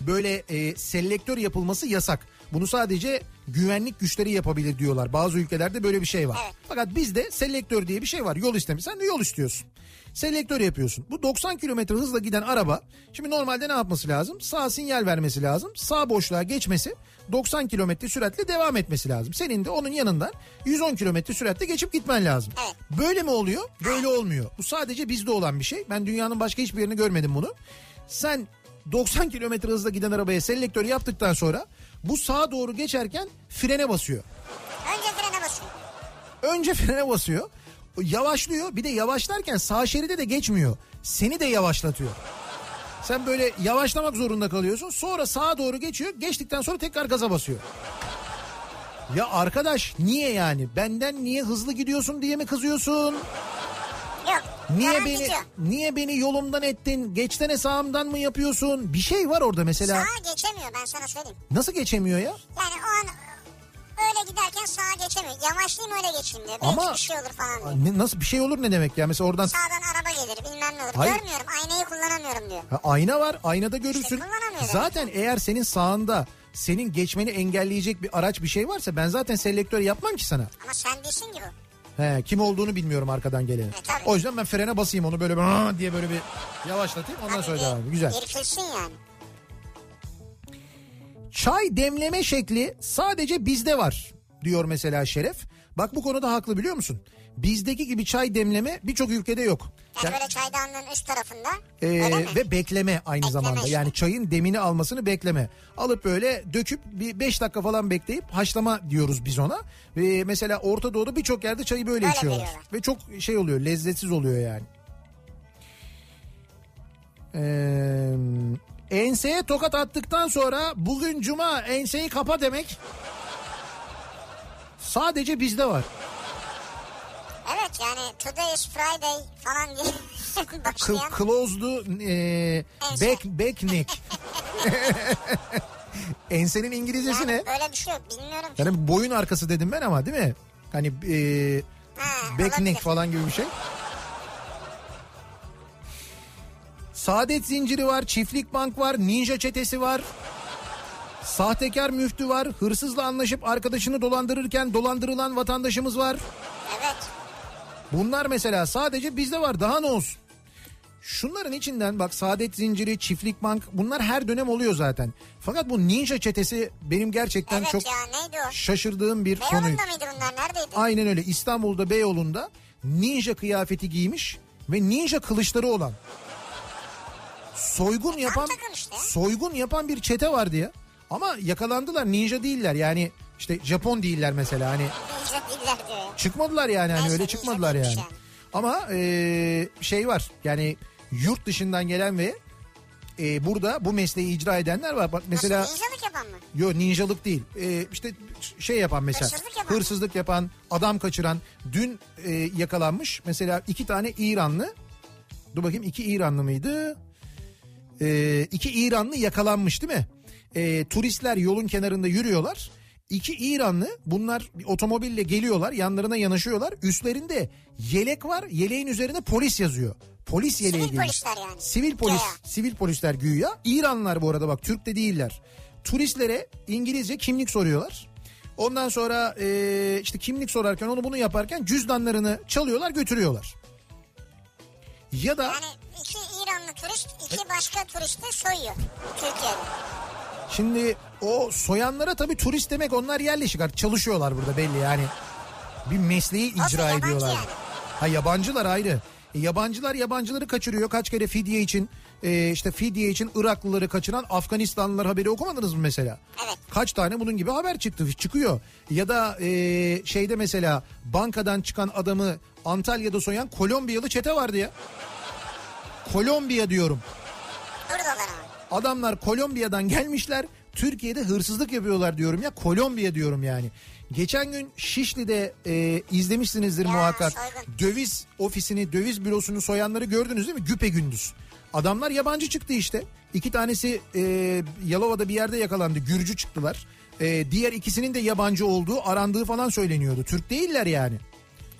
böyle e, selektör yapılması yasak. Bunu sadece güvenlik güçleri yapabilir diyorlar. Bazı ülkelerde böyle bir şey var. Evet. Fakat bizde selektör diye bir şey var. Yol istemi. Sen de yol istiyorsun. Selektör yapıyorsun. Bu 90 kilometre hızla giden araba şimdi normalde ne yapması lazım? Sağ sinyal vermesi lazım. Sağ boşluğa geçmesi 90 kilometre süratle devam etmesi lazım. Senin de onun yanından 110 kilometre süratle geçip gitmen lazım. Evet. Böyle mi oluyor? Böyle olmuyor. Bu sadece bizde olan bir şey. Ben dünyanın başka hiçbir yerini görmedim bunu. Sen 90 kilometre hızla giden arabaya selektör yaptıktan sonra bu sağa doğru geçerken frene basıyor. Önce frene basın. Önce frene basıyor. Yavaşlıyor. Bir de yavaşlarken sağ şeride de geçmiyor. Seni de yavaşlatıyor. Sen böyle yavaşlamak zorunda kalıyorsun. Sonra sağa doğru geçiyor. Geçtikten sonra tekrar gaza basıyor. Ya arkadaş niye yani? Benden niye hızlı gidiyorsun diye mi kızıyorsun? Yok. Niye beni niye beni yolumdan ettin? Geçtene sağımdan mı yapıyorsun? Bir şey var orada mesela. Sağa geçemiyor ben sana söyleyeyim. Nasıl geçemiyor ya? Yani o an öyle giderken sağa geçemiyor. Yavaşlayayım öyle geçeyim diyor. Belki Ama bir şey olur falan diyor. ne, nasıl bir şey olur ne demek ya? Mesela oradan Sağdan araba gelir bilmem ne olur. Hayır. Görmüyorum aynayı kullanamıyorum diyor. Ha, ayna var. Aynada görürsün. kullanamıyorum. Zaten eğer senin sağında senin geçmeni engelleyecek bir araç bir şey varsa ben zaten selektör yapmam ki sana. Ama sen değilsin ki bu. He, kim olduğunu bilmiyorum arkadan geleni. E, o yüzden ben frene basayım onu böyle bir diye böyle bir yavaşlatayım ondan Tabii sonra devam edeyim. Güzel. irkilsin yani. Çay demleme şekli sadece bizde var diyor mesela Şeref. Bak bu konuda haklı biliyor musun? Bizdeki gibi çay demleme birçok ülkede yok. Yani böyle çaydanlığın üst tarafında. e, mi? ve bekleme aynı Bekleme zamanda. işte. Yani çayın demini almasını bekleme. Alıp böyle döküp bir 5 dakika falan bekleyip haşlama diyoruz biz ona. Ve mesela Orta Doğu'da birçok yerde çayı böyle, Böyle içiyorlar. veriyorlar. Ve çok şey oluyor lezzetsiz oluyor yani. Ee, enseye tokat attıktan sonra bugün cuma enseyi kapa demek sadece bizde var. Evet yani today is Friday falan diye başlayan. closed e, Ense. back, back neck. Ensenin İngilizcesi Yani ne? böyle bir şey yok bilmiyorum. Yani boyun arkası dedim ben ama değil mi? Hani e, Ha, back olabilir. neck falan gibi bir şey. Saadet zinciri var, çiftlik bank var, ninja çetesi var. Sahtekar müftü var, hırsızla anlaşıp arkadaşını dolandırırken dolandırılan vatandaşımız var. Evet. Bunlar mesela sadece bizde var daha ne olsun. Şunların içinden bak Saadet Zinciri, Çiftlik Bank bunlar her dönem oluyor zaten. Fakat bu ninja çetesi benim gerçekten Evet çok ya şaşırdığım bir konu. Beyoğlu'nda mıydı bunlar neredeydi? Aynen öyle İstanbul'da Beyoğlu'nda ninja kıyafeti giymiş ve ninja kılıçları olan soygun yapan takım işte. soygun yapan bir çete vardı ya. Ama yakalandılar ninja değiller yani işte Japon değiller mesela hani çıkmadılar yani hani öyle çıkmadılar yani. yani. Ama e, şey var yani yurt dışından gelen ve e, burada bu mesleği icra edenler var. Bak mesela Nasıl ninjalık yapan mı? Yo ninjalık değil. Ee, işte şey yapan mesela. Hırsızlık yapan. Hırsızlık yapan, adam kaçıran. Dün e, yakalanmış. Mesela iki tane İranlı. Dur bakayım iki İranlı mıydı? Ee, iki İranlı yakalanmış değil mi? Ee, turistler yolun kenarında yürüyorlar. İki İranlı bunlar bir otomobille geliyorlar yanlarına yanaşıyorlar. Üstlerinde yelek var yeleğin üzerine polis yazıyor. Polis yeleği Sivil giymiş. polisler yani. Sivil polis, Güya. sivil polisler güya. İranlılar bu arada bak Türk de değiller. Turistlere İngilizce kimlik soruyorlar. Ondan sonra e, işte kimlik sorarken onu bunu yaparken cüzdanlarını çalıyorlar götürüyorlar. Ya da Yani iki İranlı turist iki başka turisti soyuyor Türkiye'de. Şimdi o soyanlara tabii turist demek onlar yerleşik artık çalışıyorlar burada belli yani. Bir mesleği Nasıl, icra yabancı ediyorlar. yani? Ha yabancılar ayrı. E, yabancılar yabancıları kaçırıyor. Kaç kere fidye için e, işte fidye için Iraklıları kaçıran Afganistanlılar haberi okumadınız mı mesela? Evet. Kaç tane bunun gibi haber çıktı çıkıyor. Ya da e, şeyde mesela bankadan çıkan adamı Antalya'da soyan Kolombiyalı çete vardı ya. Kolombiya diyorum. Buradalar. Adamlar Kolombiya'dan gelmişler. Türkiye'de hırsızlık yapıyorlar diyorum ya. Kolombiya diyorum yani. Geçen gün Şişli'de e, izlemişsinizdir Ya, muhakkak. soygun. Döviz ofisini, döviz bürosunu soyanları gördünüz değil mi? Güpe gündüz. Adamlar yabancı çıktı işte. İki tanesi e, Yalova'da bir yerde yakalandı. Gürcü çıktılar. E, diğer ikisinin de yabancı olduğu, arandığı falan söyleniyordu. Türk değiller yani.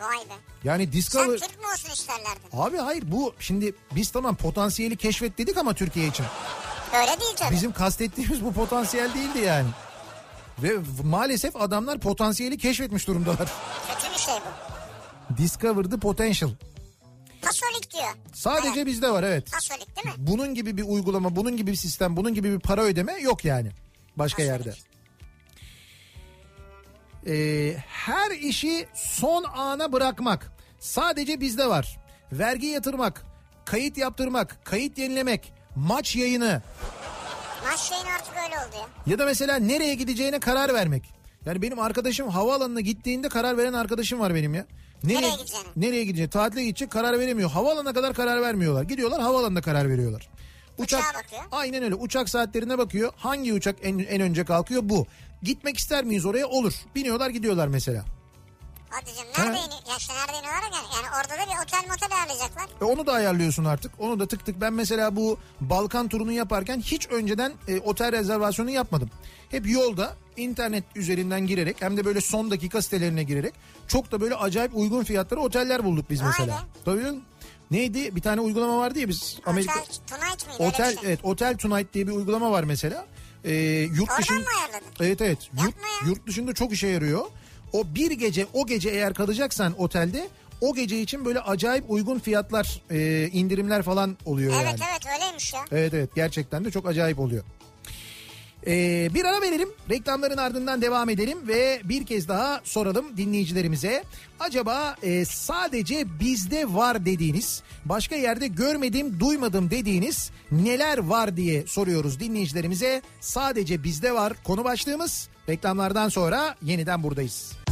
Vay be. Yani Sen Discover... Türk mü olsun isterlerdi? Abi hayır bu şimdi biz tamam potansiyeli keşfet dedik ama Türkiye için. Öyle değil tabii. Bizim kastettiğimiz bu potansiyel değildi yani. Ve maalesef adamlar potansiyeli keşfetmiş durumdalar. Kötü bir şey bu. Discover the potential. Pasolik diyor. Sadece Evet, bizde var evet. Pasolik değil mi? Bunun gibi bir uygulama, bunun gibi bir sistem, bunun gibi bir para ödeme yok yani. Başka Pasolik. yerde. Ee, her işi son ana bırakmak sadece bizde var. Vergi yatırmak, kayıt yaptırmak, kayıt yenilemek, maç yayını, Maç şeyin artık öyle oldu ya. Ya da mesela nereye gideceğine karar vermek. Yani benim arkadaşım havaalanına gittiğinde karar veren arkadaşım var benim ya. Nereye gideceğine? Nereye gideceğine? Tatile gidecek karar veremiyor. Havaalanına kadar karar vermiyorlar. Gidiyorlar havaalanına karar veriyorlar. Uçağa bakıyor. Aynen öyle. Uçak saatlerine bakıyor. Hangi uçak en, en önce kalkıyor? Bu. Gitmek ister miyiz oraya? Olur. Biniyorlar gidiyorlar mesela. Hadi canım nerede Ha. iniyor? Ya işte nerede iniyorlar yani? Yani orada da bir otel motel ayarlayacaklar. E onu da ayarlıyorsun artık. Onu da tık tık. Ben mesela bu Balkan turunu yaparken hiç önceden e, otel rezervasyonu yapmadım. Hep yolda internet üzerinden girerek hem de böyle son dakika sitelerine girerek çok da böyle acayip uygun fiyatlara oteller bulduk biz Vay mesela. be. Tabii canım. Neydi? Bir tane uygulama vardı ya biz Amerika Otel Tonight? Öyle Otel şey. evet Otel Tonight diye bir uygulama var mesela. Ee, yurt Oradan dışın mı ayarladın? Evet evet. Yurt, yurt dışında çok işe yarıyor. O bir gece o gece eğer kalacaksan otelde o gece için böyle acayip uygun fiyatlar e, indirimler falan oluyor Evet yani. evet öyleymiş ya. Evet evet gerçekten de çok acayip oluyor. Ee, bir ara verelim reklamların ardından devam edelim ve bir kez daha soralım dinleyicilerimize. Acaba e, sadece bizde var dediğiniz başka yerde görmedim duymadım dediğiniz neler var diye soruyoruz dinleyicilerimize. Sadece bizde var konu başlığımız reklamlardan sonra yeniden buradayız.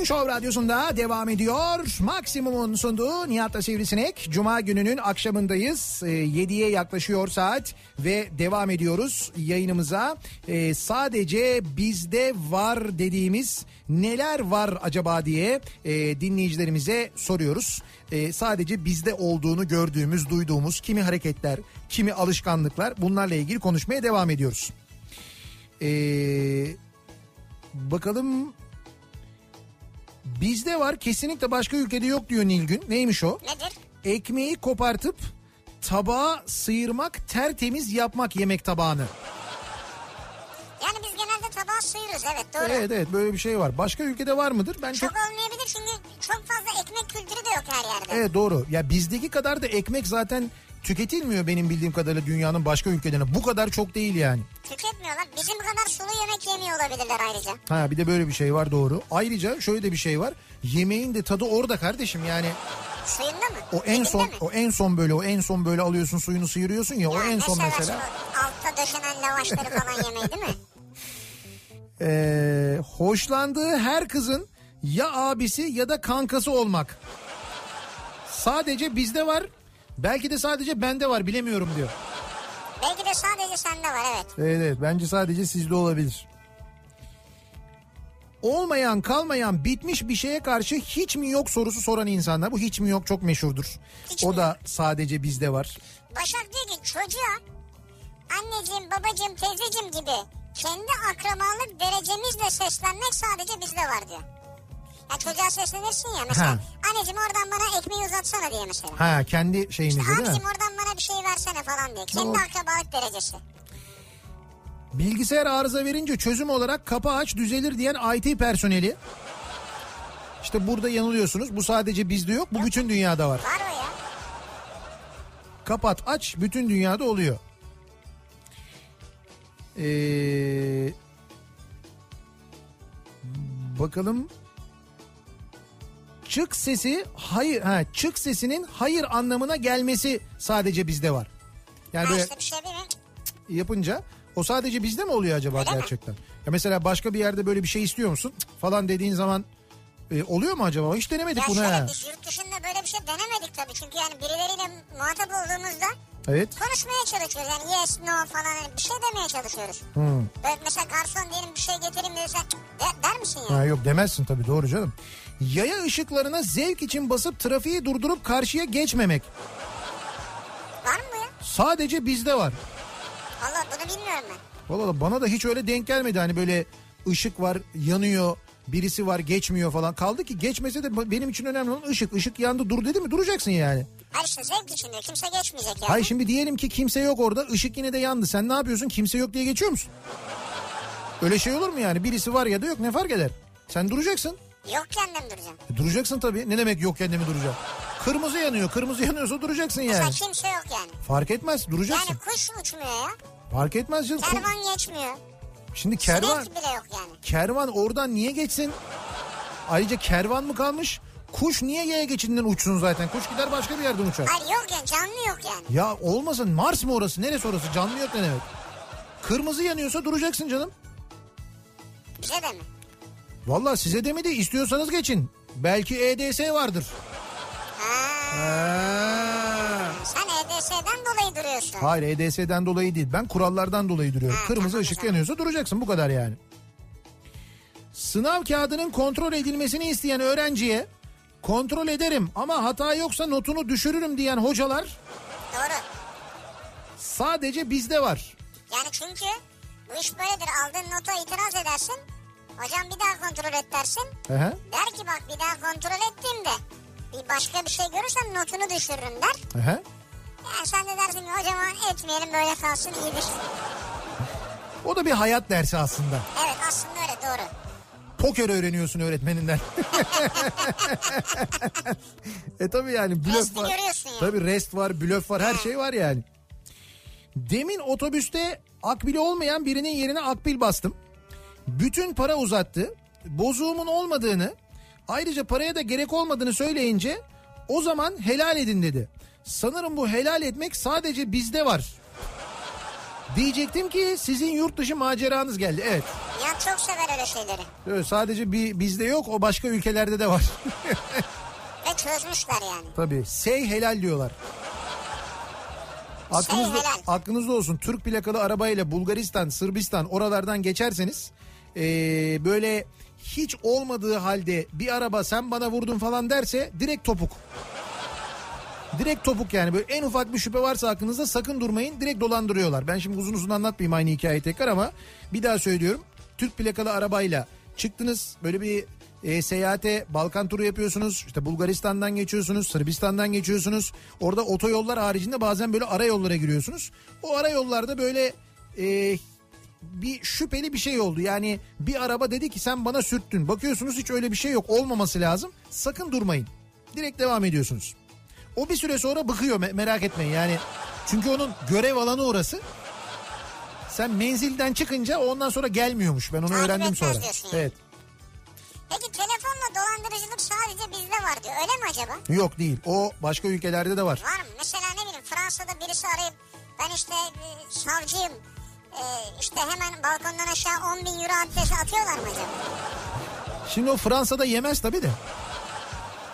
Türkiye'nin Show Radyosu'nda devam ediyor. Maksimum'un sunduğu Nihat'la Sivrisinek. Cuma gününün akşamındayız. Ee, 7'ye yaklaşıyor saat ve devam ediyoruz yayınımıza. Ee, sadece bizde var dediğimiz neler var acaba diye e, dinleyicilerimize soruyoruz. Ee, sadece bizde olduğunu gördüğümüz, duyduğumuz kimi hareketler, kimi alışkanlıklar bunlarla ilgili konuşmaya devam ediyoruz. Eee... Bakalım bizde var kesinlikle başka ülkede yok diyor Nilgün. Neymiş o? Nedir? Ekmeği kopartıp tabağa sıyırmak tertemiz yapmak yemek tabağını. Yani biz genelde tabağı sıyırırız evet doğru. Evet evet böyle bir şey var. Başka ülkede var mıdır? Ben çok... Çok olmayabilir çünkü çok fazla ekmek kültürü de yok her yerde. Evet doğru. Ya bizdeki kadar da ekmek zaten tüketilmiyor benim bildiğim kadarıyla dünyanın başka ülkelerine. Bu kadar çok değil yani. Tüketmiyorlar. Bizim kadar sulu yemek yemiyor olabilirler ayrıca. Ha bir de böyle bir şey var doğru. Ayrıca şöyle de bir şey var. Yemeğin de tadı orada kardeşim yani. Suyunda mı? O en son mi? o en son böyle o en son böyle alıyorsun suyunu sıyırıyorsun ya, o Ya en ne son mesela. o Altta döşenen lavaşları falan yemeyi değil mi? Ee, hoşlandığı her kızın ya abisi ya da kankası olmak. Sadece bizde var. Belki de sadece bende var bilemiyorum diyor. Belki de sadece sende var evet. Evet, evet bence sadece sizde olabilir. Olmayan kalmayan bitmiş bir şeye karşı hiç mi yok sorusu soran insanlar. Bu hiç mi yok çok meşhurdur. Hiç o mi da sadece bizde var. Başak diyor ki çocuğa anneciğim babacığım teyzeciğim gibi kendi akrabalık derecemizle seslenmek sadece bizde var diyor. Ya çocuğa seslenirsin ya mesela. Ha. Anneciğim oradan bana ekmeği uzatsana diye mesela. Ha kendi şeyinizde değil mi? Abicim oradan bana bir şey versene falan diye. Kendi Doğru. akrabalık derecesi. Bilgisayar arıza verince çözüm olarak kapa aç düzelir diyen IT personeli. İşte burada yanılıyorsunuz. Bu sadece bizde yok. Bu bütün dünyada var. Var o ya. Kapat aç bütün dünyada oluyor. Ee, bakalım. Çık sesi hayır ha çık sesinin hayır anlamına gelmesi sadece bizde var. Yani Ha böyle işte bir şey değil mi? yapınca o sadece bizde mi oluyor acaba Öyle mi? gerçekten? Ya mesela başka bir yerde böyle bir şey istiyor musun Cık falan dediğin zaman e, oluyor mu acaba? Hiç denemedik Ya bunu şöyle ha. biz yurt dışında böyle bir şey denemedik tabii. Çünkü yani birileriyle muhatap olduğumuzda Evet. konuşmaya çalışıyoruz. Yani yes, no falan hani bir şey demeye çalışıyoruz. Hmm. Böyle mesela garson diyelim bir şey getireyim desen de, der misin yani? Ha, yok demezsin tabii doğru canım. Yaya ışıklarına zevk için basıp trafiği durdurup karşıya geçmemek. Var mı bu ya? Sadece bizde var. Valla bunu bilmiyorum ben. Valla bana da hiç öyle denk gelmedi. Hani böyle ışık var yanıyor birisi var geçmiyor falan. Kaldı ki geçmese de benim için önemli olan ışık. Işık yandı dur dedi mi duracaksın yani. Hayır işte zevk için diyor. Kimse geçmeyecek yani. Hayır şimdi diyelim ki kimse yok orada ışık yine de yandı. Sen ne yapıyorsun kimse yok diye geçiyor musun? Öyle şey olur mu yani birisi var ya da yok ne fark eder? Sen duracaksın. Yok kendim duracağım. E, duracaksın tabii. Ne demek yok kendimi duracağım. Kırmızı yanıyor. Kırmızı yanıyorsa duracaksın yani. Mesela kimse yok yani. Fark etmez duracaksın. Yani kuş uçmuyor ya. Fark etmez canım. Kervan geçmiyor. Şimdi kervan Sinek bile yok yani. kervan oradan niye geçsin? Ayrıca kervan mı kalmış? Kuş niye yaya geçidinden uçsun zaten? Kuş gider başka bir yerden uçar. Hayır yok yani canlı yok yani. Ya olmasın Mars mı orası? Neresi orası? Canlı yok ne demek? Kırmızı yanıyorsa duracaksın canım. Bize de mi? Vallahi size demedi istiyorsanız geçin. Belki EDS vardır. Ha, Ha. sen EDS'den dolayı duruyorsun. Hayır EDS'den dolayı değil. Ben kurallardan dolayı duruyorum. Ha, Kırmızı tamam, ışık tamam. yanıyorsa duracaksın bu kadar yani. Sınav kağıdının kontrol edilmesini isteyen öğrenciye kontrol ederim ama hata yoksa notunu düşürürüm diyen hocalar Doğru. sadece bizde var. Yani çünkü bu iş böyledir. Aldığın nota itiraz edersin. Hocam bir daha kontrol et dersin. Hı. Der ki bak bir daha kontrol ettiğimde bir başka bir şey görürsem notunu düşürürüm der. Hı. Yani sen de dersin ki hocam etmeyelim böyle kalsın iyidir. O da bir hayat dersi aslında. Evet aslında öyle doğru. Poker öğreniyorsun öğretmeninden. e tabi yani blöf Resti var. yani. Tabi rest var, blöf var, her şey var yani. Demin otobüste akbili olmayan birinin yerine akbil bastım. Bütün para uzattı. Bozuğumun olmadığını, ayrıca paraya da gerek olmadığını söyleyince o zaman helal edin dedi. Sanırım bu helal etmek sadece bizde var. Diyecektim ki sizin yurt dışı maceranız geldi. Evet. Ya çok sever öyle şeyleri. Evet, sadece bir bizde yok o başka ülkelerde de var. Ve çözmüşler yani. Tabii say helal diyorlar. Aklınızda, helal. aklınızda olsun Türk plakalı arabayla Bulgaristan, Sırbistan oralardan geçerseniz eee, böyle hiç olmadığı halde bir araba sen bana vurdun falan derse direkt topuk. Direkt topuk yani böyle en ufak bir şüphe varsa aklınızda sakın durmayın direkt dolandırıyorlar. Ben şimdi uzun uzun anlatmayayım aynı hikayeyi tekrar ama bir daha söylüyorum. Türk plakalı arabayla çıktınız böyle bir e, seyahate Balkan turu yapıyorsunuz. İşte Bulgaristan'dan geçiyorsunuz, Sırbistan'dan geçiyorsunuz. Orada otoyollar haricinde bazen böyle ara yollara giriyorsunuz. O ara yollarda böyle e, bir şüpheli bir şey oldu. Yani bir araba dedi ki sen bana sürttün. Bakıyorsunuz hiç öyle bir şey yok. Olmaması lazım. Sakın durmayın. Direkt devam ediyorsunuz. O bir süre sonra bıkıyor me- merak etmeyin yani. Çünkü onun görev alanı orası. Sen menzilden çıkınca ondan sonra gelmiyormuş. Ben onu Takip öğrendim sonra. diyorsun. Evet. Peki telefonla dolandırıcılık sadece bizde var diyor. Öyle mi acaba? Yok değil. O başka ülkelerde de var. Var mı? Mesela ne bileyim Fransa'da birisi arayıp ben işte e, savcıyım. E, işte hemen balkondan aşağı 10 bin euro adresi atıyorlar mı acaba? Şimdi o Fransa'da yemez tabii de.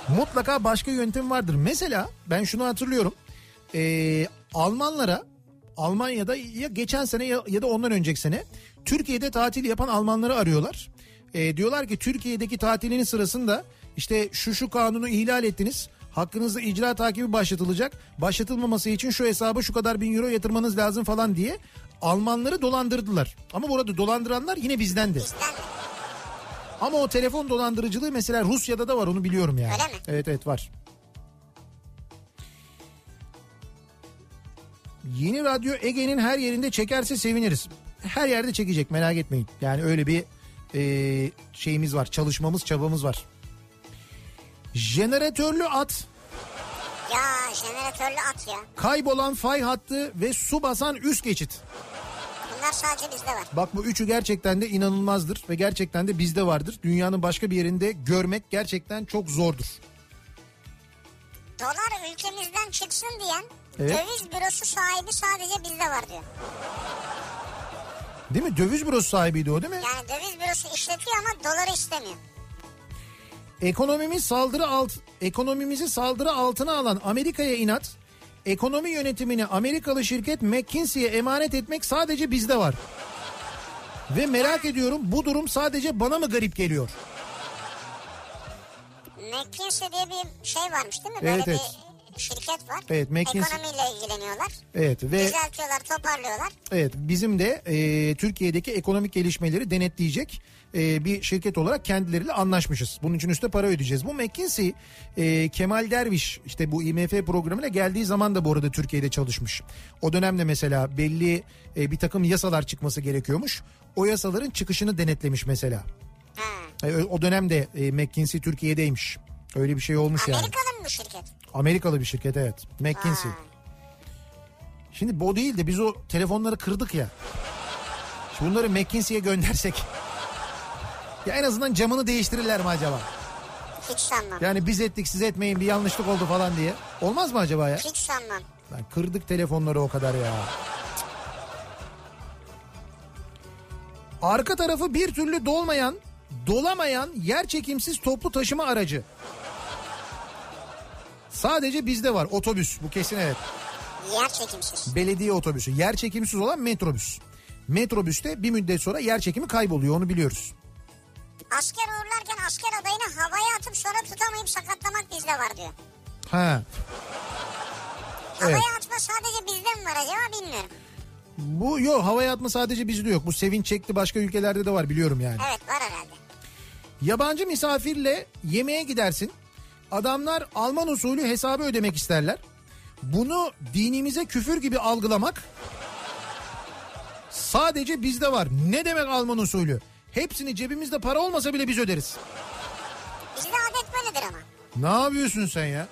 Mutlaka başka yöntem vardır. Mesela ben şunu hatırlıyorum. Ee, Almanlara Almanya'da ya geçen sene ya, ya da ondan önceki sene Türkiye'de tatil yapan Almanları arıyorlar. E, diyorlar ki Türkiye'deki tatiliniz sırasında işte şu şu kanunu ihlal ettiniz. Hakkınızda icra takibi başlatılacak. Başlatılmaması için şu hesaba şu kadar bin euro yatırmanız lazım falan diye Almanları dolandırdılar. Ama burada dolandıranlar yine bizdendi. Bizden? Ama o telefon dolandırıcılığı mesela Rusya'da da var onu biliyorum yani. Öyle mi? Evet evet var. Yeni radyo Ege'nin her yerinde çekerse seviniriz. Her yerde çekecek merak etmeyin. Yani öyle bir e, şeyimiz var. Çalışmamız çabamız var. Jeneratörlü at, Ya jeneratörlü at ya. kaybolan fay hattı ve su basan üst geçit. Bunlar sadece bizde var. Bak bu üçü gerçekten de inanılmazdır ve gerçekten de bizde vardır. Dünyanın başka bir yerinde görmek gerçekten çok zordur. Dolar ülkemizden çıksın diyen Evet. döviz bürosu sahibi sadece bizde var diyor. Değil mi? Döviz bürosu sahibiydi o değil mi? Yani döviz bürosu işletiyor ama doları istemiyor. Ekonomimiz saldırı alt ekonomimizi saldırı altına alan Amerika'ya inat. Ekonomi yönetimini Amerikalı şirket McKinsey'e emanet etmek sadece bizde var. Ve merak ediyorum bu durum sadece bana mı garip geliyor? McKinsey diye bir şey varmış değil mi? Evet, Böyle evet. bir şirket var. Evet, McKinsey- Ekonomiyle ilgileniyorlar. Evet ve Düzeltiyorlar, toparlıyorlar. evet bizim de e, Türkiye'deki ekonomik gelişmeleri denetleyecek e, bir şirket olarak kendileriyle anlaşmışız. Bunun için üstte para ödeyeceğiz. Bu McKinsey e, Kemal Derviş işte bu IMF programına geldiği zaman da bu arada Türkiye'de çalışmış. O dönemde mesela belli e, bir takım yasalar çıkması gerekiyormuş. O yasaların çıkışını denetlemiş mesela. Ha. E, o dönemde e, McKinsey Türkiye'deymiş. Öyle bir şey olmuş yani. Amerikalı mı bu şirket? Amerikalı bir şirket evet. McKinsey. Vay. Şimdi bu değil de biz o telefonları kırdık ya. Şimdi bunları McKinsey'e göndersek. Ya en azından camını değiştirirler mi acaba? Hiç sanmam. Yani biz ettik siz etmeyin bir yanlışlık oldu falan diye. Olmaz mı acaba ya? Hiç sanmam. Lan kırdık telefonları o kadar ya. Arka tarafı bir türlü dolmayan, dolamayan yer çekimsiz toplu taşıma aracı. Sadece bizde var otobüs bu kesin evet. Yer çekimsiz. belediye otobüsü. Yer çekimsiz olan metrobüs. Metrobüste bir müddet sonra yer çekimi kayboluyor onu biliyoruz. Asker uğurlarken asker adayını havaya atıp sonra tutamayıp sakatlamak bizde var diyor. Ha. Evet. Havaya atma sadece bizde mi var acaba bilmiyorum. Bu yok havaya atma sadece bizde yok. Bu sevinç çekti başka ülkelerde de var biliyorum yani. Evet var herhalde. Yabancı misafirle yemeğe gidersin. Adamlar Alman usulü hesabı ödemek isterler. Bunu dinimize küfür gibi algılamak sadece bizde var. Ne demek Alman usulü? Hepsini cebimizde para olmasa bile biz öderiz. Bizde adet böyledir ama. Ne yapıyorsun sen ya?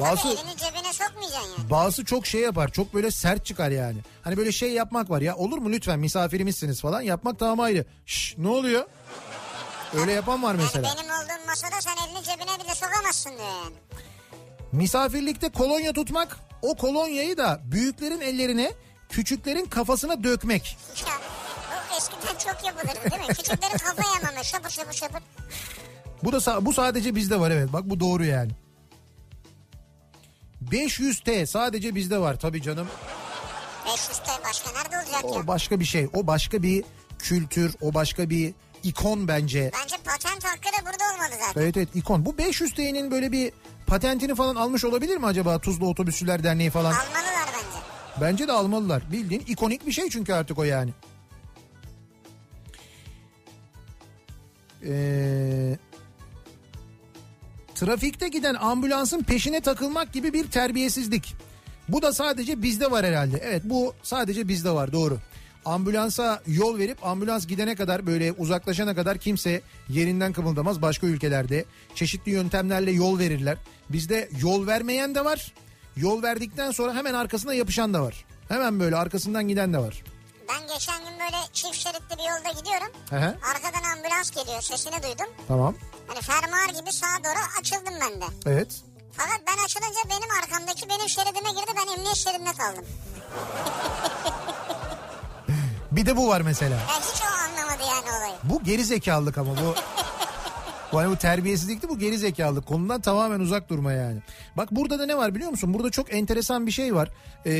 Bazı Tabii elini cebine sokmayacaksın yani. bazı çok şey yapar. Çok böyle sert çıkar yani. Hani böyle şey yapmak var ya. Olur mu lütfen misafirimizsiniz falan. Yapmak tamam ayrı. Şş, ne oluyor? Öyle yapan var mesela. Yani benim olduğum masada sen elini cebine bile sokamazsın diyor yani. Misafirlikte kolonya tutmak, o kolonyayı da büyüklerin ellerine, küçüklerin kafasına dökmek. Ya bu eskiden çok yapılırdı değil mi? Küçüklerin kafa yamamı şapır şapır şapır. Bu da bu sadece bizde var evet. Bak bu doğru yani. 500T sadece bizde var tabii canım. 500 T başka nerede olacak ya? O başka bir şey. O başka bir kültür, o başka bir ikon bence. Bence patent hakkı da burada olmalı zaten. Evet evet ikon. Bu 500T'nin böyle bir patentini falan almış olabilir mi acaba Tuzla Otobüsçüler Derneği falan? Almalılar bence. Bence de almalılar. Bildiğin ikonik bir şey çünkü artık o yani. Ee, trafikte giden ambulansın peşine takılmak gibi bir terbiyesizlik. Bu da sadece bizde var herhalde. Evet bu sadece bizde var doğru. Ambulansa yol verip ambulans gidene kadar böyle uzaklaşana kadar kimse yerinden kımıldamaz. Başka ülkelerde çeşitli yöntemlerle yol verirler. Bizde yol vermeyen de var. Yol verdikten sonra hemen arkasına yapışan da var. Hemen böyle arkasından giden de var. Ben geçen gün böyle çift şeritli bir yolda gidiyorum. Hı. Arkadan ambulans geliyor sesini duydum. Tamam. Hani fermuar gibi sağa doğru açıldım ben de. Evet. Fakat ben açılınca benim arkamdaki benim şeridime girdi ben emniyet şeridine kaldım. Bir de bu var mesela. Ya hiç o anlamadı yani olayı. Bu geri zekalılık ama bu. bu hani bu terbiyesizlikti bu geri zekalılık. Konudan tamamen uzak durma yani. Bak burada da ne var biliyor musun? Burada çok enteresan bir şey var. Ee,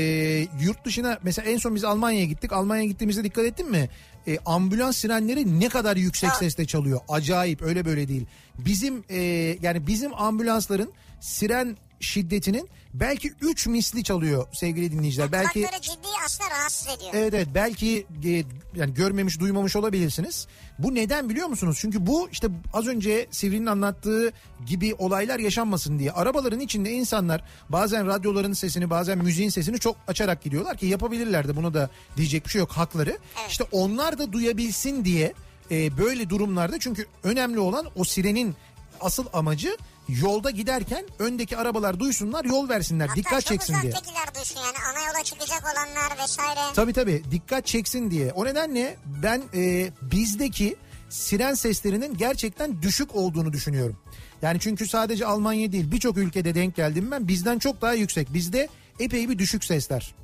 yurt dışına mesela en son biz Almanya'ya gittik. Almanya'ya gittiğimizde dikkat ettin mi? Ee, ambulans sirenleri ne kadar yüksek sesle çalıyor. Acayip öyle böyle değil. Bizim e, yani bizim ambulansların siren şiddetinin belki 3 misli çalıyor sevgili dinleyiciler. Belki Kulakları ciddi aslında rahatsız ediyor. Evet evet belki e, yani görmemiş duymamış olabilirsiniz. Bu neden biliyor musunuz? Çünkü bu işte az önce Sivri'nin anlattığı gibi olaylar yaşanmasın diye. Arabaların içinde insanlar bazen radyoların sesini bazen müziğin sesini çok açarak gidiyorlar ki yapabilirler de buna da diyecek bir şey yok hakları. İşte onlar da duyabilsin diye e, böyle durumlarda çünkü önemli olan o sirenin asıl amacı yolda giderken öndeki arabalar duysunlar yol versinler Hatta dikkat çeksin diye. uzaktakiler duysun yani ana yola çıkacak olanlar vesaire. Tabii tabii dikkat çeksin diye. O nedenle ben e, bizdeki siren seslerinin gerçekten düşük olduğunu düşünüyorum. Yani çünkü sadece Almanya değil birçok ülkede denk geldim ben bizden çok daha yüksek. Bizde epey bir düşük sesler.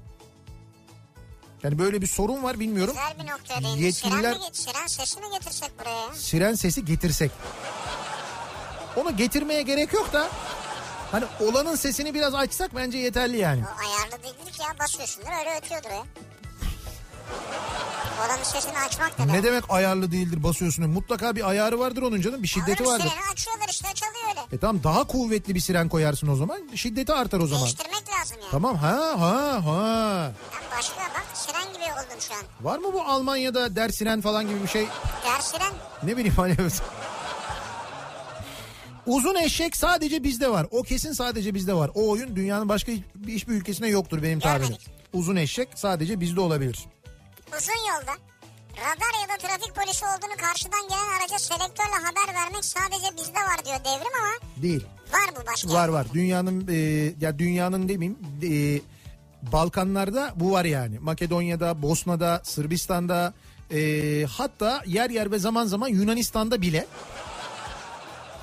Yani böyle bir sorun var bilmiyorum. Güzel bir noktaya değindin. Yetkililer- Siren, mi, siren sesini getirsek buraya. ya. Siren sesi getirsek. Onu getirmeye gerek yok da hani olanın sesini biraz açsak bence yeterli yani. O ayarlı değildir ki ya basıyorsundur öyle ötüyordur ya. Oranın sesini açmak da Ne demek ayarlı değildir basıyorsun. Mutlaka bir ayarı vardır onun canım. Bir şiddeti Alırım vardır. sireni açıyorlar işte çalıyor öyle. E tamam daha kuvvetli bir siren koyarsın o zaman. Şiddeti artar o zaman. Değiştirmek lazım yani. Tamam ha ha ha. Ben başka bak siren gibi oldum şu an. Var mı bu Almanya'da der siren falan gibi bir şey? Der siren Ne bileyim hani. Uzun eşek sadece bizde var. O kesin sadece bizde var. O oyun dünyanın başka hiç- hiçbir ülkesinde yoktur benim tahminim. Uzun eşek sadece bizde olabilir. uzun yolda radar ya da trafik polisi olduğunu karşıdan gelen araca selektörle haber vermek sadece bizde var diyor devrim ama Değil. var bu başka. Var var. Dünyanın e, ya dünyanın demeyeyim e, Balkanlarda bu var yani. Makedonya'da, Bosna'da, Sırbistan'da e, hatta yer yer ve zaman zaman Yunanistan'da bile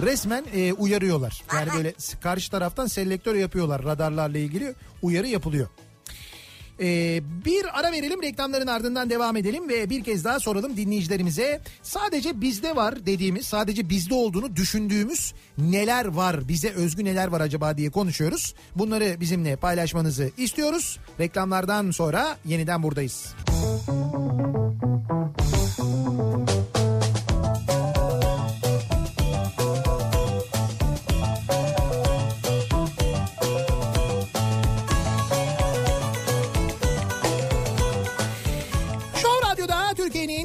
resmen e, uyarıyorlar. Yani böyle karşı taraftan selektör yapıyorlar radarlarla ilgili uyarı yapılıyor. Ee, bir ara verelim reklamların ardından devam edelim ve bir kez daha soralım dinleyicilerimize. Sadece bizde var dediğimiz sadece bizde olduğunu düşündüğümüz neler var bize özgü neler var acaba diye konuşuyoruz. Bunları bizimle paylaşmanızı istiyoruz. Reklamlardan sonra yeniden buradayız. Show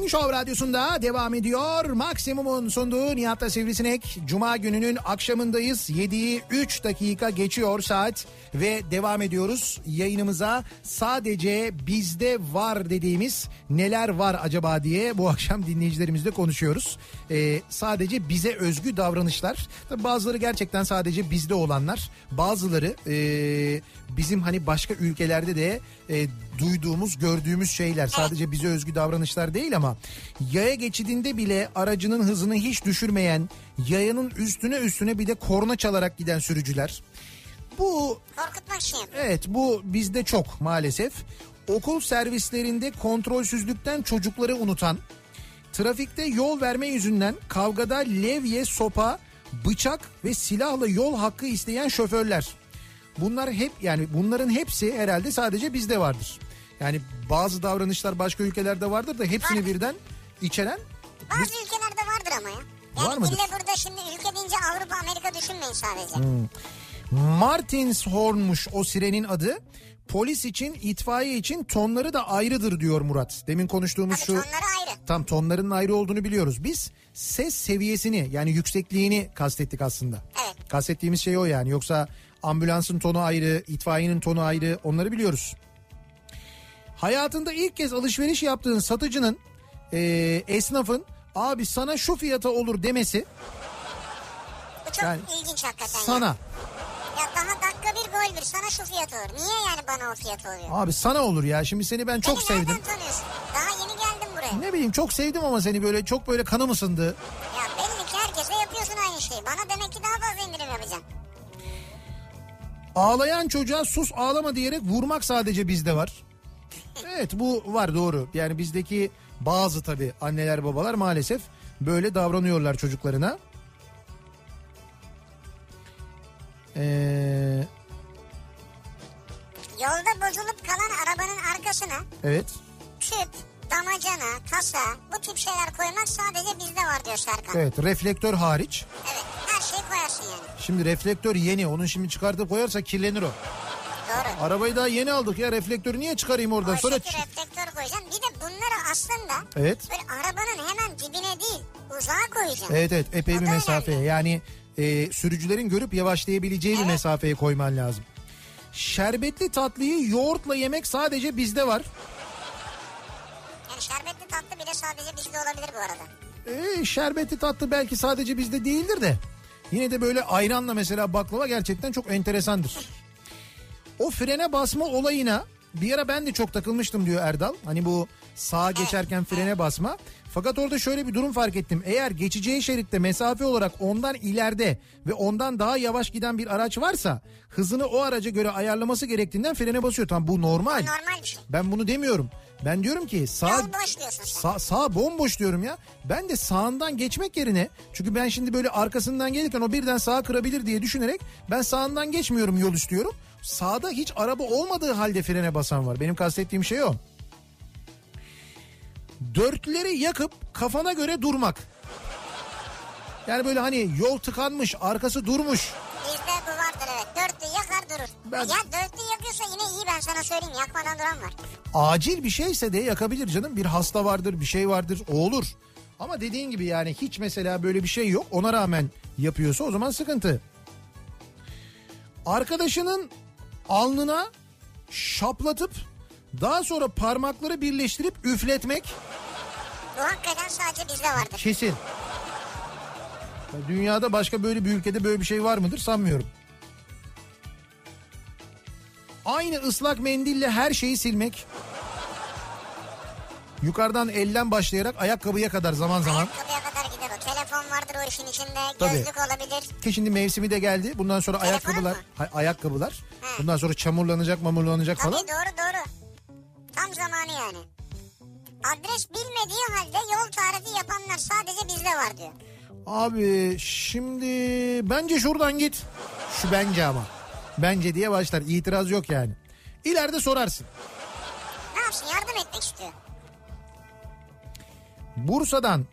Show Radyosu'nda devam ediyor. Maksimum'un sunduğu Nihat'ta Sivrisinek. Cuma gününün akşamındayız. 7'yi 3 dakika geçiyor saat ve devam ediyoruz yayınımıza. Sadece bizde var dediğimiz neler var acaba diye bu akşam dinleyicilerimizle konuşuyoruz. Ee, sadece bize özgü davranışlar. Tabii bazıları gerçekten sadece bizde olanlar. Bazıları ee, bizim hani başka ülkelerde de e, duyduğumuz, gördüğümüz şeyler. Sadece bize özgü davranışlar değil ama yaya geçidinde bile aracının hızını hiç düşürmeyen, yayanın üstüne üstüne bir de korna çalarak giden sürücüler. Bu Korkutmak yapıyor. Evet bu bizde çok maalesef. Okul servislerinde kontrolsüzlükten çocukları unutan, trafikte yol verme yüzünden kavgada levye, sopa, bıçak ve silahla yol hakkı isteyen şoförler. Bunlar hep yani bunların hepsi herhalde sadece bizde vardır. Yani bazı davranışlar başka ülkelerde vardır da hepsini Vardır. birden içeren Bazı ülkelerde vardır ama ya. Yani Var mıdır? ille burada şimdi ülke deyince Avrupa Amerika düşünmeyin sadece. Hmm. Martins Horn'muş o sirenin adı. Polis için, itfaiye için tonları da ayrıdır diyor Murat. Demin konuştuğumuz Tabii şu tonları ayrı. tam tonların ayrı olduğunu biliyoruz. Biz ses seviyesini yani yüksekliğini kastettik aslında. Evet. Kastettiğimiz şey o yani. Yoksa ambulansın tonu ayrı, itfaiyenin tonu ayrı onları biliyoruz. Hayatında ilk kez alışveriş yaptığın satıcının eee, esnafın abi sana şu fiyata olur demesi Bu çok Yani ilginç hakikaten sana ya. Ya daha dakika bir gol bir sana şu fiyat olur. Niye yani bana o fiyat oluyor? abi sana olur ya şimdi seni ben çok Beni sevdim. nereden tanıyorsun? Daha yeni geldim buraya. Ne bileyim çok sevdim ama seni böyle çok böyle kanım ısındı. Ya belli ki herkese yapıyorsun aynı şeyi. Bana demek ki daha fazla indirim yapacaksın. Ağlayan çocuğa sus ağlama diyerek vurmak sadece bizde var. Evet bu var doğru. Yani bizdeki bazı tabi anneler babalar maalesef böyle davranıyorlar çocuklarına. Ee, arkasına Evet. tüp, damacana, kasa bu tip şeyler koymak sadece bizde var diyor Serkan. Evet reflektör hariç. Evet, her şeyi koyarsın yani. Şimdi reflektör yeni. Onun şimdi çıkartıp koyarsa kirlenir o. Doğru. Arabayı daha yeni aldık ya reflektörü niye çıkarayım oradan sonra? Poşeti reflektör koyacaksın. Bir de bunları aslında Evet. böyle arabanın hemen dibine değil uzağa koyacaksın. Evet evet epey O bir mesafeye önemli. yani e, sürücülerin görüp yavaşlayabileceği bir Evet. mesafeye koyman lazım. Şerbetli tatlıyı yoğurtla yemek sadece bizde var. Yani şerbetli tatlı bile sadece bizde olabilir bu arada. E, şerbetli tatlı belki sadece bizde değildir de. Yine de böyle ayranla mesela baklava gerçekten çok enteresandır. O frene basma olayına bir ara ben de çok takılmıştım diyor Erdal. Hani bu sağa geçerken frene basma. Fakat orada şöyle bir durum fark ettim. Eğer geçeceği şeritte mesafe olarak ondan ileride ve ondan daha yavaş giden bir araç varsa hızını o araca göre ayarlaması gerektiğinden frene basıyor. Tam bu normal. Normal bir şey. Ben bunu demiyorum. Ben diyorum ki sağ. Sağ, sağ bomboş diyorum ya. Ben de sağından geçmek yerine çünkü ben şimdi böyle arkasından gelirken o birden sağa kırabilir diye düşünerek ben sağından geçmiyorum yol istiyorum. Sağda hiç araba olmadığı halde frene basan var. Benim kastettiğim şey o. Dörtleri yakıp kafana göre durmak. Yani böyle hani yol tıkanmış, arkası durmuş. Bizde bu vardır evet. Dörtlü yakar durur. Ben- Ya dörtlü yakıyorsa yine iyi ben sana söyleyeyim. Yakmadan duran var. acil bir şeyse de yakabilir canım. Bir hasta vardır, bir şey vardır, o olur. Ama dediğin gibi yani hiç mesela böyle bir şey yok. Ona rağmen yapıyorsa o zaman sıkıntı. Arkadaşının alnına şaplatıp daha sonra parmakları birleştirip üfletmek Bu hakikaten sadece bizde vardır. kesin. Ya Dünyada başka böyle bir ülkede böyle bir şey var mıdır sanmıyorum. Aynı ıslak mendille her şeyi silmek. Yukarıdan elden başlayarak ayakkabıya kadar zaman zaman. Ayakkabıya kadar gider o. Telefon vardır o işin içinde. Tabii. Gözlük olabilir. Ki şimdi mevsimi de geldi. Bundan sonra Telefonu ayakkabılar, mu? ayakkabılar. He. Bundan sonra çamurlanacak, mamurlanacak Tabii falan. doğru doğru. Tam zamanı yani. Adres bilmediği halde yol tarifi yapanlar sadece bizde var diyor. Abi şimdi bence şuradan git. Şu bence ama. Bence diye başlar. İtiraz yok yani. İleride sorarsın. Ne yapsın yardım etmek istiyor. Bursa'dan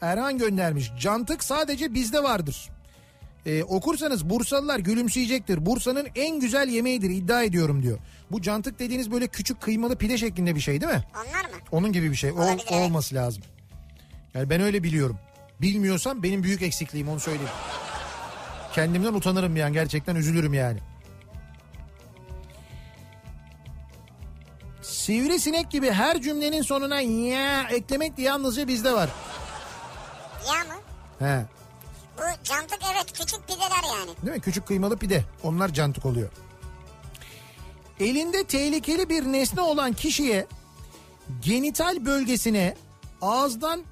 Erhan göndermiş. Cantık sadece bizde vardır. Ee, okursanız Bursalılar gülümseyecektir. Bursa'nın en güzel yemeğidir iddia ediyorum diyor. Bu cantık dediğiniz böyle küçük kıymalı pide şeklinde bir şey değil mi? Onlar mı? Onun gibi bir şey. O, Olabilir, o olması lazım. Yani ben öyle biliyorum. Bilmiyorsam benim büyük eksikliğim onu söyleyeyim. Kendimden utanırım yani gerçekten üzülürüm yani. Sivrisinek gibi her cümlenin sonuna ya eklemek de yalnızca bizde var. Ya mı? He. Bu cantık evet küçük pideler yani. Değil mi? Küçük kıymalı pide. Onlar cantık oluyor. Elinde tehlikeli bir nesne olan kişiye genital bölgesine ağızdan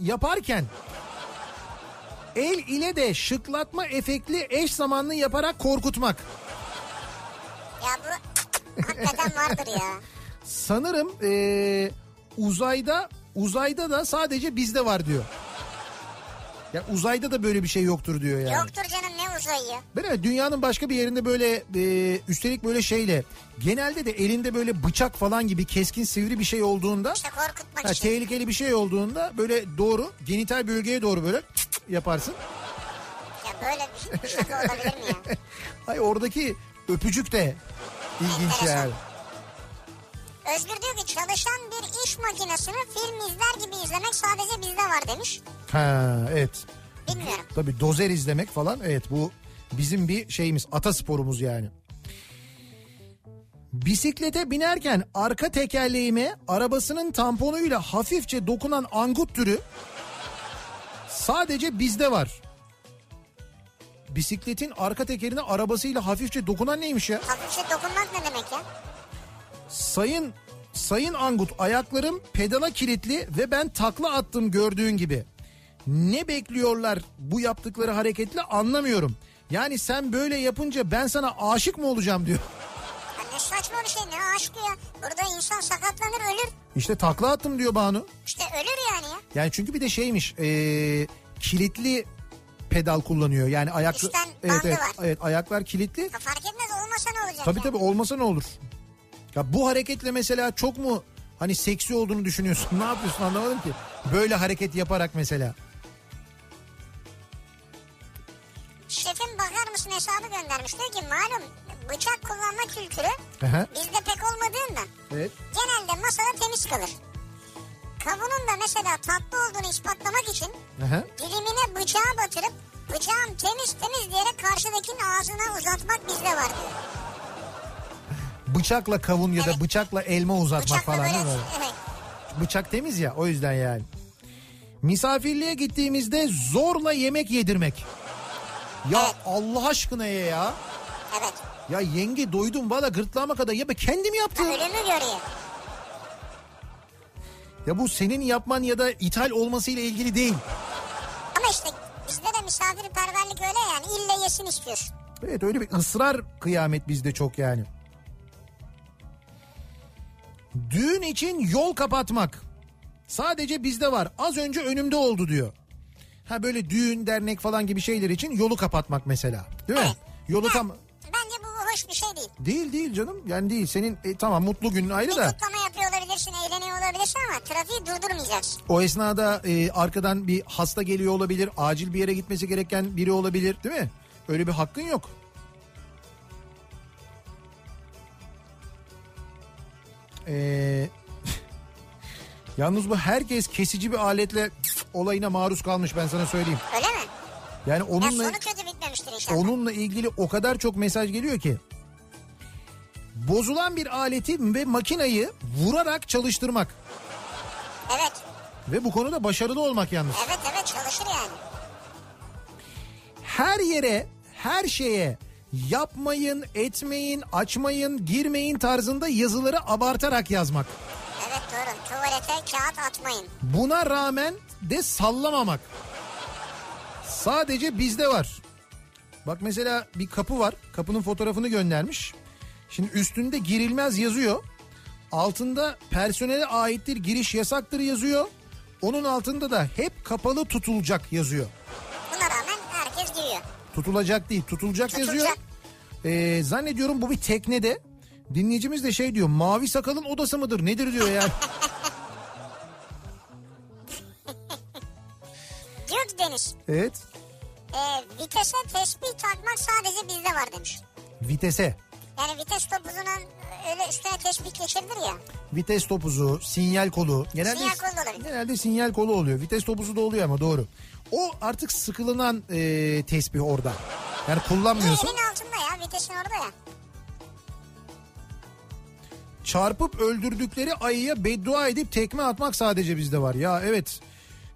yaparken el ile de şıklatma efektli eş zamanlı yaparak korkutmak. Ya bu hakikaten vardır ya. Sanırım eee, uzayda uzayda da sadece bizde var diyor. Ya uzayda da böyle bir şey yoktur diyor yani. Yoktur canım ne uzayı. Ben evet dünyanın başka bir yerinde böyle e, üstelik böyle şeyle genelde de elinde böyle bıçak falan gibi keskin sivri bir şey olduğunda İşte korkutmak ha, için. tehlikeli bir şey olduğunda böyle doğru genital bölgeye doğru böyle yaparsın. Ya böyle bir şaka olabilir mi ya? Ay oradaki öpücük de ilginç yani. Özgür diyor ki çalışan bir iş makinesini film izler gibi izlemek sadece bizde var demiş. Ha evet. Bilmiyorum. Tabii dozer izlemek falan evet bu bizim bir şeyimiz atasporumuz yani. Bisiklete binerken arka tekerleğime arabasının tamponuyla hafifçe dokunan angut türü sadece bizde var. Bisikletin arka tekerine arabasıyla hafifçe dokunan neymiş ya? Hafifçe dokunmak ne demek ya? Sayın Sayın Angut ayaklarım pedala kilitli ve ben takla attım gördüğün gibi. Ne bekliyorlar bu yaptıkları hareketle anlamıyorum. Yani sen böyle yapınca ben sana aşık mı olacağım diyor. Ya ne saçma bir şey ne aşkı ya. Burada insan sakatlanır ölür. İşte takla attım diyor Banu. İşte ölür yani ya. Yani çünkü bir de şeymiş ee, kilitli pedal kullanıyor. Yani ayak evet, evet, var. evet ayaklar kilitli. Ya fark etmez olmasa ne olacak Tabii ya? tabii olmasa ne olur? Ya bu hareketle mesela çok mu hani seksi olduğunu düşünüyorsun? Ne yapıyorsun anlamadım ki. Böyle hareket yaparak mesela. Şefim bakar mısın hesabı göndermiş. Diyor ki malum bıçak kullanma kültürü Aha, bizde pek olmadığından evet. genelde masada temiz kalır. Kavunun da mesela tatlı olduğunu ispatlamak için Aha. dilimine bıçağı batırıp bıçağın temiz temiz diyerek karşıdakinin ağzına uzatmak bizde var diyor. Bıçakla kavun ya da Evet. bıçakla elma uzatmak Bıçakla falan böyle değil mi? öyle? evet. Bıçak temiz ya o yüzden yani. Misafirliğe gittiğimizde zorla yemek yedirmek. Ya Evet. Allah aşkına ye ya. Evet. Ya yenge doydum valla gırtlağıma kadar ya ben kendim yaptım. Ölümü görüyor. Ya bu senin yapman ya da ithal olmasıyla ilgili değil. Ama işte bizde de misafirperverlik öyle yani ille yesin istiyorsun. Evet öyle bir ısrar kıyamet bizde çok yani. Düğün için yol kapatmak. Sadece bizde var. Az önce önümde oldu diyor. Ha böyle düğün, dernek falan gibi şeyler için yolu kapatmak mesela. Değil mi? Evet. Yolu tam Bence bu hoş bir şey değil. değil değil canım. Yani değil. Senin e, tamam mutlu günün ayrı Bir da kutlama yapıyor olabilirsin, eğleniyor olabilirsin ama trafiği durdurmayacaksın. o esnada e, arkadan bir hasta geliyor olabilir. Acil bir yere gitmesi gereken biri olabilir, değil mi? Öyle bir hakkın yok. Ee, yalnız bu herkes kesici bir aletle olayına maruz kalmış ben sana söyleyeyim. Öyle mi? Yani Ya onunla sonu kötü bitmemiştir inşallah. onunla ilgili o kadar çok mesaj geliyor ki. Bozulan bir aleti ve makinayı vurarak çalıştırmak Evet. ve bu konuda başarılı olmak yalnız. Evet evet çalışır yani. Her yere, her şeye yapmayın, etmeyin, açmayın, girmeyin tarzında yazıları abartarak yazmak. Evet doğru. Tuvalete kağıt atmayın. Buna rağmen de sallamamak. Sadece bizde var. Bak mesela bir kapı var. Kapının fotoğrafını göndermiş. Şimdi üstünde girilmez yazıyor. Altında personele aittir giriş yasaktır yazıyor. Onun altında da hep kapalı tutulacak yazıyor. Tutulacak değil tutulacak, Tutulacak. yazıyor. Ee, zannediyorum bu bir teknede. Dinleyicimiz de şey diyor mavi sakalın odası mıdır nedir diyor yani. Diyor ki Deniz, evet e, vitese tespih takmak sadece bizde var demiş. vitese. Yani vites topuzunun öyle üstüne tespih geçirilir ya. Vites topuzu, sinyal kolu. Genelde, Sinyal kolu olabilir. Genelde sinyal kolu oluyor. Vites topuzu da oluyor ama doğru. O artık sıkılınan e, tesbih orada. Yani kullanmıyorsun. Elin altında ya vitesin orada ya. Çarpıp öldürdükleri ayıya beddua edip tekme atmak sadece bizde var. Ya evet.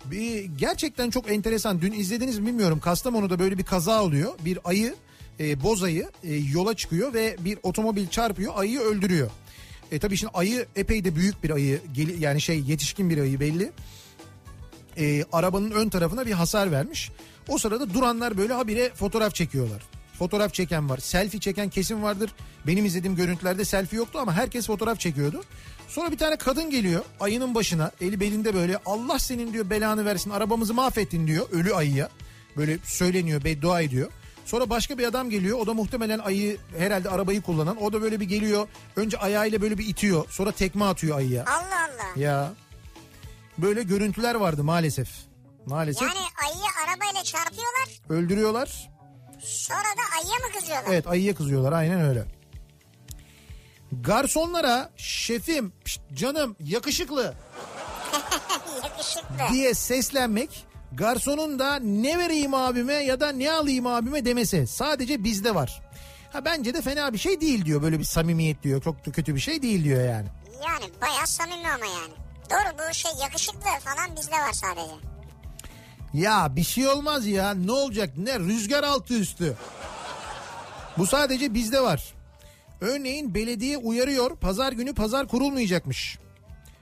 Bir, gerçekten çok enteresan. Dün izlediniz mi bilmiyorum. Kastamonu'da böyle bir kaza oluyor. Bir ayı, e, boz ayı e, yola çıkıyor ve bir otomobil çarpıyor. Ayıyı öldürüyor. E tabii şimdi ayı epey de büyük bir ayı. Yani şey yetişkin bir ayı belli. E, arabanın ön tarafına bir hasar vermiş. O sırada duranlar böyle habire fotoğraf çekiyorlar. Fotoğraf çeken var. Selfie çeken kesim vardır. Benim izlediğim görüntülerde selfie yoktu ama herkes fotoğraf çekiyordu. Sonra bir tane kadın geliyor ayının başına eli belinde böyle Allah senin diyor belanı versin arabamızı mahvettin diyor ölü ayıya. Böyle söyleniyor beddua ediyor. Sonra başka bir adam geliyor o da muhtemelen ayı herhalde arabayı kullanan o da böyle bir geliyor. Önce ayağıyla böyle bir itiyor sonra tekme atıyor ayıya. Allah Allah. Ya böyle görüntüler vardı maalesef. Maalesef Yani ayıyı arabayla çarpıyorlar öldürüyorlar. sonra da ayıya mı kızıyorlar? Evet ayıya kızıyorlar aynen öyle. Garsonlara şefim pişt, canım yakışıklı Yakışıklı. diye seslenmek garsonun da ne vereyim abime ya da ne alayım abime demesi sadece bizde var. Ha bence de fena bir şey değil diyor böyle bir samimiyet diyor çok da kötü bir şey değil diyor yani. Yani bayağı samimi ama yani. Doğru bu şey yakışıklı falan bizde var sadece. Ya bir şey olmaz ya ne olacak ne rüzgar altı üstü. Bu sadece bizde var. Örneğin belediye uyarıyor pazar günü pazar kurulmayacakmış.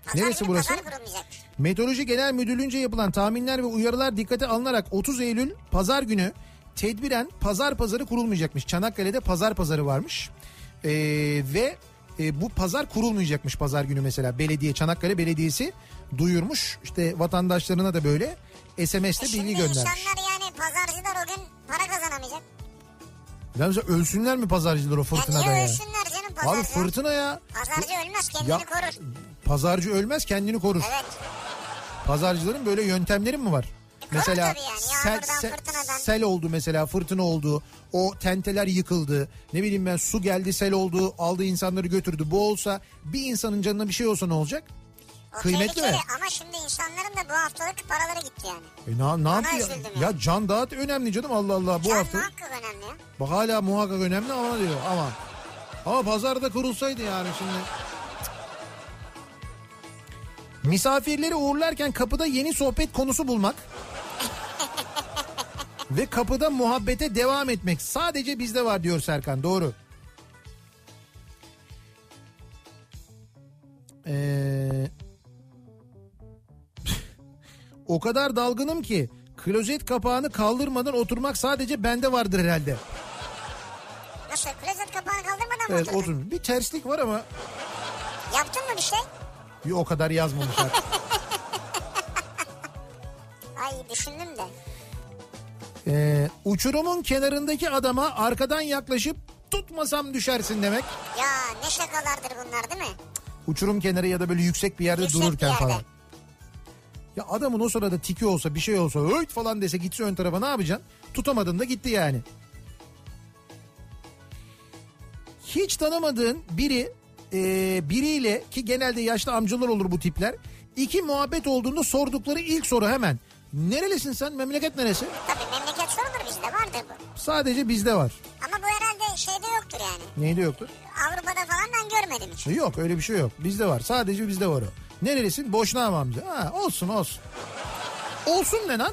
Pazar Neresi günü burası? Pazar kurulmayacakmış. Meteoroloji Genel Müdürlüğü'nce yapılan tahminler ve uyarılar dikkate alınarak 30 Eylül pazar günü tedbiren pazar pazarı kurulmayacakmış. Çanakkale'de pazar pazarı varmış. Ee, ve e, bu pazar kurulmayacakmış pazar günü mesela. Belediye Çanakkale Belediyesi duyurmuş. İşte vatandaşlarına da böyle SMS'te E bilgi göndermiş. insanlar yani pazarcılar o gün para kazanamayacak. Ya mesela ölsünler mi pazarcılar o Ya fırtınada niye ya? ölsünler canım pazarcı. Abi fırtına ya. Pazarcı ölmez kendini Ya- korur. Pazarcı ölmez kendini korur. Evet. Pazarcıların böyle yöntemleri mi var? Mesela yani, sel, sel- sel oldu mesela fırtına oldu. O tenteler yıkıldı. Ne bileyim ben su geldi sel oldu aldı insanları götürdü. Bu olsa bir insanın canına bir şey olsa ne olacak? O Kıymetli mi? ama şimdi insanların da bu haftalık paraları gitti yani. E ne, ne Ona yapıyor? üzüldüm Ya yani. can dağıt önemli canım Allah Allah bu Can hafta. muhakkak önemli ya. Bak hala muhakkak önemli ama diyor ama. Ama pazarda kurulsaydı yani şimdi. Misafirleri uğurlarken kapıda yeni sohbet konusu bulmak ve kapıda muhabbete devam etmek sadece bizde var diyor Serkan doğru. Ee, o kadar dalgınım ki klozet kapağını kaldırmadan oturmak sadece bende vardır herhalde. Nasıl? Klozet kapağını kaldırmadan mı Evet oturdun? Bir terslik var ama Yaptın mı bir şey? bir o kadar yazmamışlar. Ay düşündüm de. Ee, uçurumun kenarındaki adama arkadan yaklaşıp tutmasam düşersin demek. Ya ne şakalardır bunlar değil mi? Uçurum kenarı ya da böyle yüksek bir yerde Yüksek bir dururken yerde. falan. Ya adamın o sırada tiki olsa bir şey olsa öyle falan dese gitse ön tarafa ne yapacaksın? Tutamadın da gitti yani. Hiç tanımadığın biri e, biriyle ki genelde yaşlı amcalar olur bu tipler. İki muhabbet olduğunda sordukları ilk soru hemen. Nerelisin sen? Memleket neresi? Tabii memleket sorulur bizde vardır bu. Sadece bizde var. Ama bu herhalde şeyde yoktur yani. Neydi yoktur? Avrupa'da falan ben görmedim hiç. Yok öyle bir şey yok. Bizde var. Sadece bizde var o. Nerelisin? Boşnak mı amca? Ha, olsun olsun. Olsun ne lan?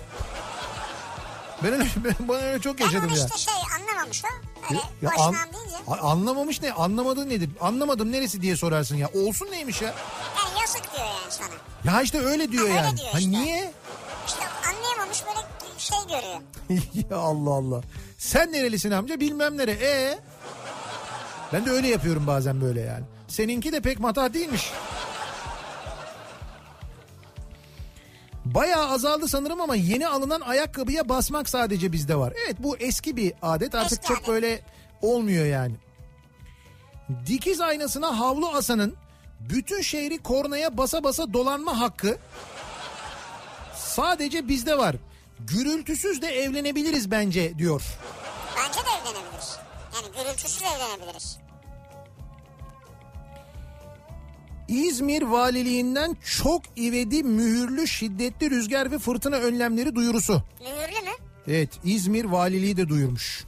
Ben öyle, ben, ben öyle çok Ben yaşadım onu ya. işte şey anlamamış o. Öyle Ya boşnağım an- deyince. Anlamamış ne? Anlamadığın nedir? Anlamadım neresi diye sorarsın ya. Olsun neymiş ya? Yani yazık diyor yani sana. Ya işte öyle diyor Ha, öyle yani. diyor Ha işte. niye? ya Allah Allah. Sen nerelisin amca? Bilmem nere. E Ben de öyle yapıyorum bazen böyle yani. Seninki de pek matah değilmiş. Bayağı azaldı sanırım ama yeni alınan ayakkabıya basmak sadece bizde var. Evet bu eski bir adet artık Eski çok adet. böyle olmuyor yani. Dikiz aynasına havlu asanın bütün şehri kornaya basa basa dolanma hakkı sadece bizde var. Gürültüsüz de evlenebiliriz bence diyor. Bence de evlenebiliriz. Yani gürültüsüz evlenebiliriz. İzmir valiliğinden çok ivedi mühürlü şiddetli rüzgar ve fırtına önlemleri duyurusu. Mühürlü mü? Evet İzmir valiliği de duyurmuş.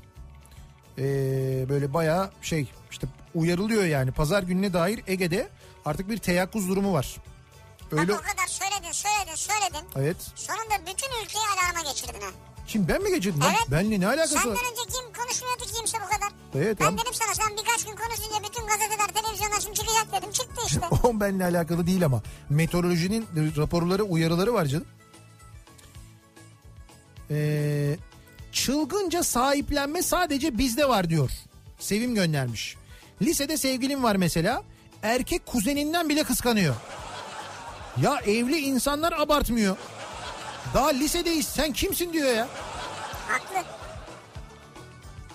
Ee, böyle bayağı şey işte uyarılıyor yani pazar gününe dair Ege'de artık bir teyakkuz durumu var. Öyle Bak o kadar söyledin söyledin söyledin. evet. Sonunda bütün ülkeyi alarma geçirdin ha. Kim ben mi geçirdim? lan? Evet. Benle ne alakası Senden var? önce kim konuşmuyordu ki kimse bu kadar. Evet, ben ama- dedim sana sen birkaç gün konuşunca bütün gazeteler televizyonlar şimdi çıkacak dedim. Çıktı işte. O benimle alakalı değil ama meteorolojinin raporları uyarıları var canım. Ee, çılgınca sahiplenme sadece bizde var diyor. Sevim göndermiş. Lisede sevgilim var mesela. Erkek kuzeninden bile kıskanıyor. Ya evli insanlar abartmıyor. Daha lisedeyiz sen kimsin diyor ya. Haklı.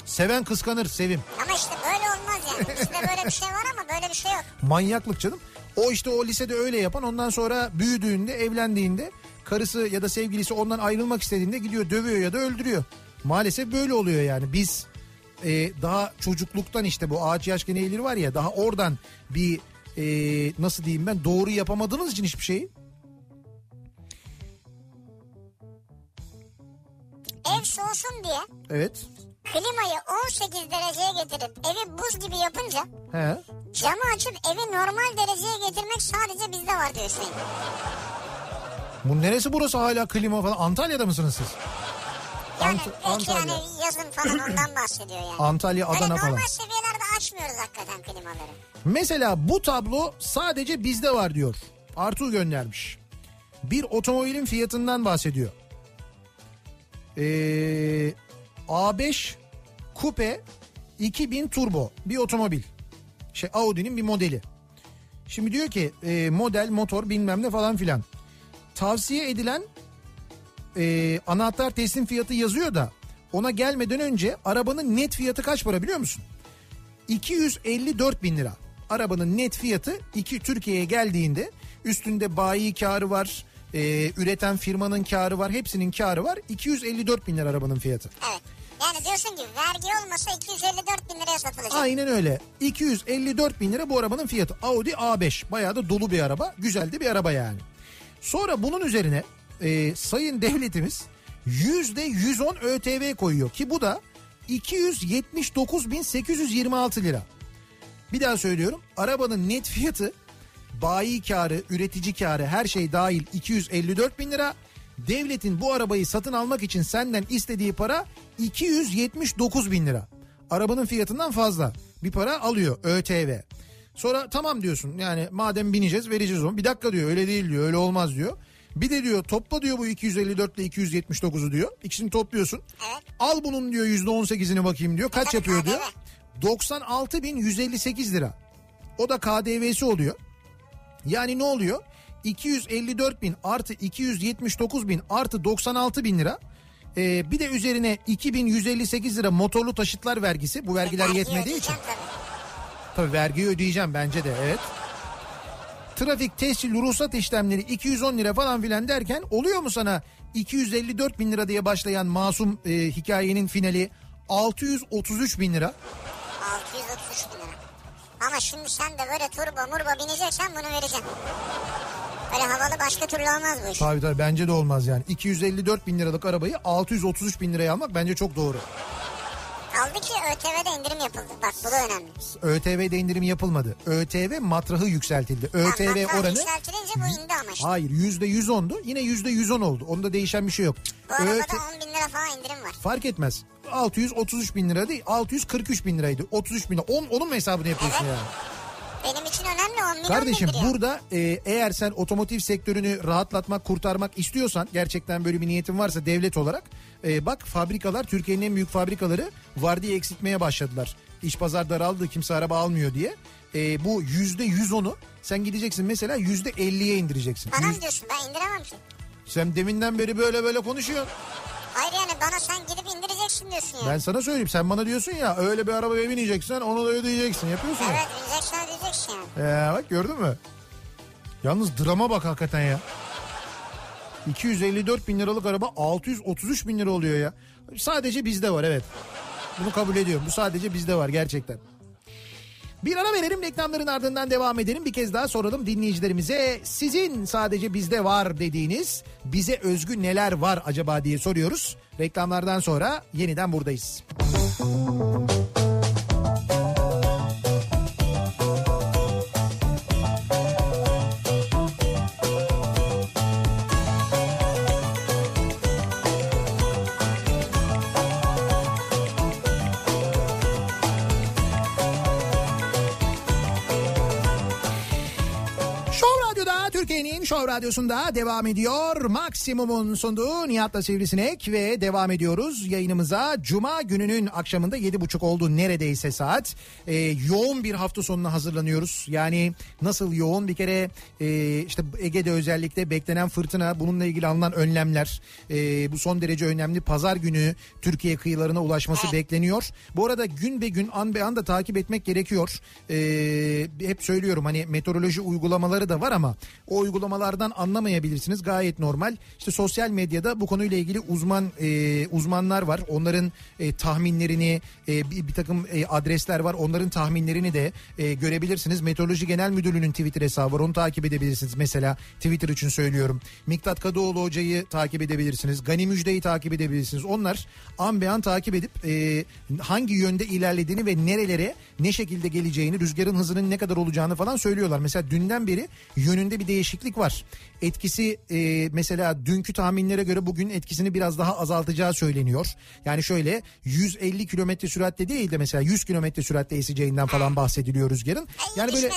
Seven kıskanır Sevim. Ama işte böyle olmaz yani. Bizde böyle bir şey var ama böyle bir şey yok. Manyaklık canım. O işte o lisede öyle yapan ondan sonra büyüdüğünde evlendiğinde karısı ya da sevgilisi ondan ayrılmak istediğinde gidiyor dövüyor ya da öldürüyor. Maalesef böyle oluyor yani biz e, daha çocukluktan işte bu ağaç yaşken eğilir var ya daha oradan bir e, nasıl diyeyim ben doğru yapamadığımız için hiçbir şeyi. Ev soğusun diye Evet. klimayı 18 dereceye getirip evi buz gibi yapınca He. camı açıp evi normal dereceye getirmek sadece bizde var diyor Hüseyin. Bu neresi burası hala klima falan Antalya'da mısınız siz? Yani Ant- Antalya. yani yazın falan ondan bahsediyor yani. Antalya, Hani Adana normal falan. seviyelerde açmıyoruz hakikaten klimaları. Mesela bu tablo sadece bizde var diyor. Artu göndermiş. Bir otomobilin fiyatından bahsediyor. Ee, A5 Coupe 2000 Turbo bir otomobil. Şey Audi'nin bir modeli. Şimdi diyor ki e, model motor bilmem ne falan filan. Tavsiye edilen e, anahtar teslim fiyatı yazıyor da ona gelmeden önce arabanın net fiyatı kaç para biliyor musun? 254 bin lira. Arabanın net fiyatı iki Türkiye'ye geldiğinde üstünde bayi karı var, e, üreten firmanın karı var, hepsinin karı var. 254 bin lira arabanın fiyatı. Evet. Yani diyorsun ki vergi olmasa 254 bin liraya satılacak. Aynen öyle. 254 bin lira bu arabanın fiyatı. Audi A5 bayağı da dolu bir araba. Güzel de bir araba yani. Sonra bunun üzerine e, sayın devletimiz yüzde 110 ÖTV koyuyor ki bu da 279.826 lira. Bir daha söylüyorum. Arabanın net fiyatı bayi karı, üretici karı her şey dahil 254 bin lira. Devletin bu arabayı satın almak için senden istediği para 279 bin lira. Arabanın fiyatından fazla bir para alıyor ÖTV. Sonra tamam diyorsun yani madem bineceğiz vereceğiz onu. Bir dakika diyor öyle değil diyor öyle olmaz diyor. Bir de diyor topla diyor bu 254 ile 279'u diyor. İkisini topluyorsun. Evet. Al bunun diyor %18'ini bakayım diyor. Kaç yapıyor diyor. KDV. 96.158 lira. O da KDV'si oluyor. Yani ne oluyor? 254 bin artı 279 bin artı 96 bin lira. Ee, bir de üzerine 2158 lira motorlu taşıtlar vergisi. Bu vergiler Vergi yetmediği için. tabii. Tabii vergiyi ödeyeceğim bence de evet. Trafik, tescil, ruhsat işlemleri 210 lira falan filan derken oluyor mu sana 254 bin lira diye başlayan masum e, hikayenin finali 633 bin lira? 633 bin lira. Ama şimdi sen de böyle turbo murbo bineceksen bunu vereceksin. Öyle havalı başka türlü olmaz bu iş. Tabii tabii bence de olmaz yani. 254 bin liralık arabayı 633 bin liraya almak bence çok doğru. Kaldı ki ÖTV'de indirim yapıldı. Bak bu da önemli. ÖTV'de indirim yapılmadı. ÖTV matrahı yükseltildi. ÖTV Tamam, bak, oranı Yükseltilince bu indi ama işte. hayır yüzde 110'du yine yüzde 110 oldu. Onda değişen bir şey yok. Bu arabada ÖT 10 bin lira falan indirim var. fark etmez. 633 bin lira değil 643 bin liraydı. 33 bin lira. On, onun mu hesabını yapıyorsun Evet. yani? Benim için önemli 10 milyon Kardeşim burada e, eğer sen otomotiv sektörünü rahatlatmak, kurtarmak istiyorsan gerçekten böyle bir niyetin varsa devlet olarak e, bak fabrikalar Türkiye'nin en büyük fabrikaları vardiya eksiltmeye başladılar. İş pazar daraldı kimse araba almıyor diye. E, bu yüzde yüz onu sen gideceksin mesela yüzde elliye indireceksin. Bana mı diyorsun ben indiremem ki. sen deminden beri böyle böyle konuşuyorsun. Hayır yani bana sen gidip indireceksin diyorsun ya. Ben sana söyleyeyim sen bana diyorsun ya öyle bir arabaya bineceksin onu da ödeyeceksin yapıyorsun ya. Evet Ee, bak gördün mü? Yalnız drama bak hakikaten ya. 254 bin liralık araba 633 bin lira oluyor ya. Sadece bizde var evet. Bunu kabul ediyorum. Bu sadece bizde var gerçekten. Bir ara verelim reklamların ardından devam edelim. Bir kez daha soralım dinleyicilerimize. Sizin sadece bizde var dediğiniz bize özgü neler var acaba diye soruyoruz. Reklamlardan sonra yeniden buradayız. Show Türkiye'nin Show Radyosu'nda devam ediyor. Maksimum'un sunduğu Nihat'la Sivrisinek ve devam ediyoruz yayınımıza. Cuma gününün akşamında yedi buçuk oldu neredeyse saat. Ee, yoğun bir hafta sonuna hazırlanıyoruz. Yani nasıl yoğun bir kere e, işte Ege'de özellikle beklenen fırtına bununla ilgili alınan önlemler. e, bu son derece önemli. Pazar günü Türkiye kıyılarına ulaşması bekleniyor. Bu arada gün be gün an be an da takip etmek gerekiyor. Ee, hep söylüyorum hani meteoroloji uygulamaları da var ama o uygulamalardan anlamayabilirsiniz. Gayet normal. İşte sosyal medyada bu konuyla ilgili uzman e, uzmanlar var. Onların e, tahminlerini e, bir, bir takım e, adresler var. Onların tahminlerini de e, görebilirsiniz. Meteoroloji Genel Müdürlüğü'nün Twitter hesabı var. Onu takip edebilirsiniz. Mesela Twitter için söylüyorum. Miktat Kadıoğlu hocayı takip edebilirsiniz. Gani Müjde'yi takip edebilirsiniz. Onlar an be an takip edip e, hangi yönde ilerlediğini ve nerelere ne şekilde geleceğini, rüzgarın hızının ne kadar olacağını falan söylüyorlar. Mesela dünden beri yönünde bir değişiklik var. var. Etkisi e, mesela dünkü tahminlere göre bugün etkisini biraz daha azaltacağı söyleniyor. Yani şöyle 150 kilometre süratle değil de mesela 100 kilometre süratle eseceğinden falan bahsediliyor rüzgarın. Yani böyle.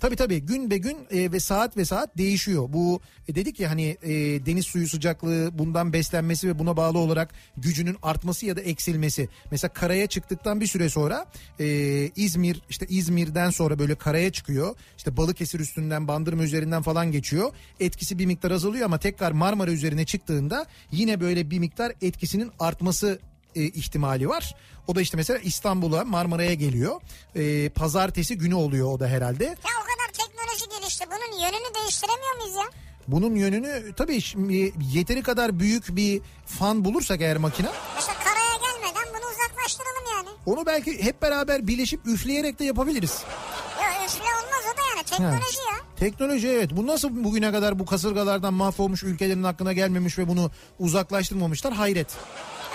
Tabii tabii gün be gün e, ve saat ve saat değişiyor. Bu e, dedik ya hani e, deniz suyu sıcaklığı bundan beslenmesi ve buna bağlı olarak gücünün artması ya da eksilmesi. Mesela karaya çıktıktan bir süre sonra e, İzmir işte İzmir'den sonra böyle karaya çıkıyor. İşte Balıkesir üstünden Bandırma üzerinden falan geçiyor. Etkisi bir miktar azalıyor ama tekrar Marmara üzerine çıktığında yine böyle bir miktar etkisinin artması e, ihtimali var. O da işte mesela İstanbul'a Marmara'ya geliyor. E, pazartesi günü oluyor o da herhalde. Ya o kadar teknoloji gelişti. Bunun yönünü değiştiremiyor muyuz ya? Bunun yönünü tabii şimdi yeteri kadar büyük bir fan bulursak eğer makine Mesela karaya gelmeden bunu uzaklaştıralım yani. onu belki hep beraber birleşip üfleyerek de yapabiliriz. Ya üfle olmaz o da yani teknoloji ya. Teknoloji evet. Bu nasıl bugüne kadar bu kasırgalardan mahvolmuş ülkelerin hakkına gelmemiş ve bunu uzaklaştırmamışlar hayret.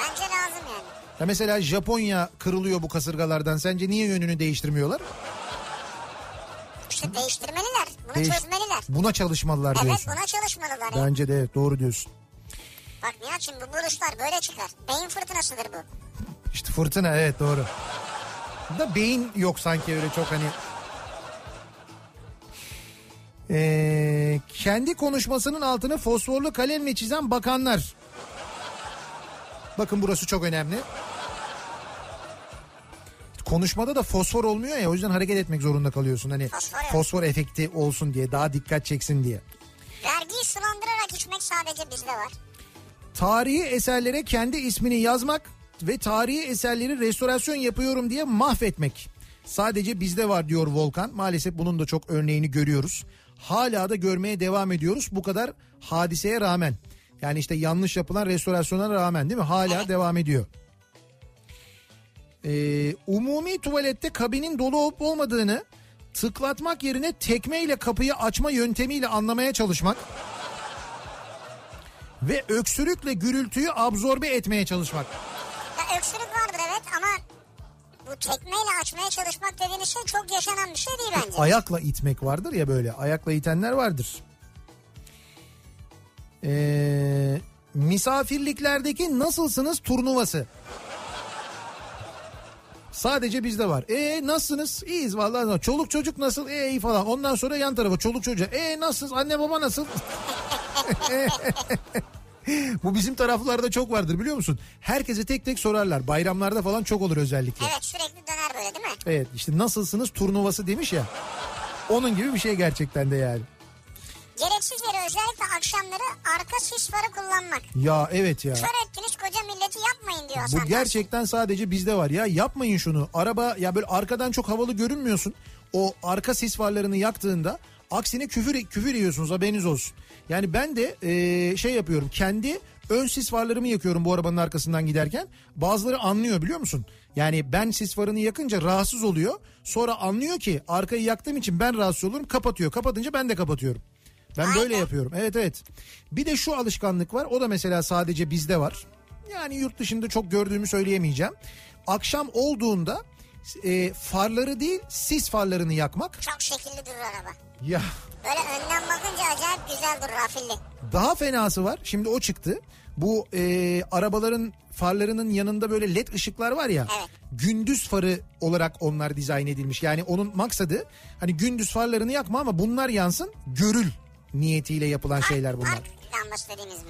Bence lazım yani. Ya mesela Japonya kırılıyor bu kasırgalardan. Sence niye yönünü değiştirmiyorlar? İşte değiştirmeliler. Bunu Değiş- çözmeliler. Buna çalışmalılar Evet diyorsun. buna çalışmalılar ya. Bence de evet, doğru diyorsun. Bak Nihat'cığım bu buluşlar böyle çıkar. Beyin fırtınasıdır bu. İşte fırtına evet doğru. Da beyin yok sanki öyle çok hani. Ee, kendi konuşmasının altını fosforlu kalemle çizen bakanlar. Bakın burası çok önemli. Konuşmada da fosfor olmuyor ya o yüzden hareket etmek zorunda kalıyorsun. Hani Fosfor fosfor efekti olsun diye daha dikkat çeksin diye. Vergiyi sulandırarak içmek sadece bizde var. Tarihi eserlere kendi ismini yazmak ve tarihi eserleri restorasyon yapıyorum diye mahvetmek. Sadece bizde var diyor Volkan. Maalesef bunun da çok örneğini görüyoruz. Hala da görmeye devam ediyoruz bu kadar hadiseye rağmen. Yani işte yanlış yapılan restorasyona rağmen değil mi? Hala devam ediyor. Ee, umumi tuvalette kabinin dolu olup olmadığını tıklatmak yerine tekmeyle kapıyı açma yöntemiyle anlamaya çalışmak ve öksürükle gürültüyü absorbe etmeye çalışmak. Ya öksürük vardır evet ama bu tekmeyle açmaya çalışmak dediğiniz şey çok yaşanan bir şey değil bence. Ayakla itmek vardır ya böyle. Ayakla itenler vardır. Ee, misafirliklerdeki nasılsınız turnuvası. Sadece bizde var. E nasılsınız? İyiyiz vallahi. Çoluk çocuk nasıl? E iyi falan. Ondan sonra yan tarafa çoluk çocuğa. E nasılsınız? Anne baba nasıl? Bu bizim taraflarda çok vardır biliyor musun? Herkese tek tek sorarlar. Bayramlarda falan çok olur özellikle. Evet sürekli döner böyle değil mi? Evet işte nasılsınız turnuvası demiş ya. Onun gibi bir şey gerçekten de yani. Gereksiz yere özellikle akşamları arka sis farı kullanmak. Ya evet ya. Kör ettiniz koca milleti yapmayın diyor Bu Hasan gerçekten sadece bizde var ya yapmayın şunu. Araba ya böyle arkadan çok havalı görünmüyorsun. O arka sis farlarını yaktığında aksine küfür küfür yiyorsunuz haberiniz olsun. Yani ben de eee, şey yapıyorum kendi ön sis farlarımı yakıyorum bu arabanın arkasından giderken. Bazıları anlıyor biliyor musun? Yani ben sis farını yakınca rahatsız oluyor. Sonra anlıyor ki arkayı yaktığım için ben rahatsız olurum kapatıyor. Kapatınca ben de kapatıyorum. Ben böyle yapıyorum. Evet evet. Bir de şu alışkanlık var. O da mesela sadece bizde var. Yani yurt dışında çok gördüğümü söyleyemeyeceğim. Akşam olduğunda e, farları değil sis farlarını yakmak. Çok şekilli durur araba. Ya Böyle önden bakınca acayip güzel durur afilli. daha fenası var. Şimdi o çıktı. Bu e, arabaların farlarının yanında böyle led ışıklar var ya. Evet. Gündüz farı olarak onlar dizayn edilmiş. Yani onun maksadı hani gündüz farlarını yakma ama bunlar yansın görül niyetiyle yapılan şeyler bunlar. Park lambası dediğimiz mi?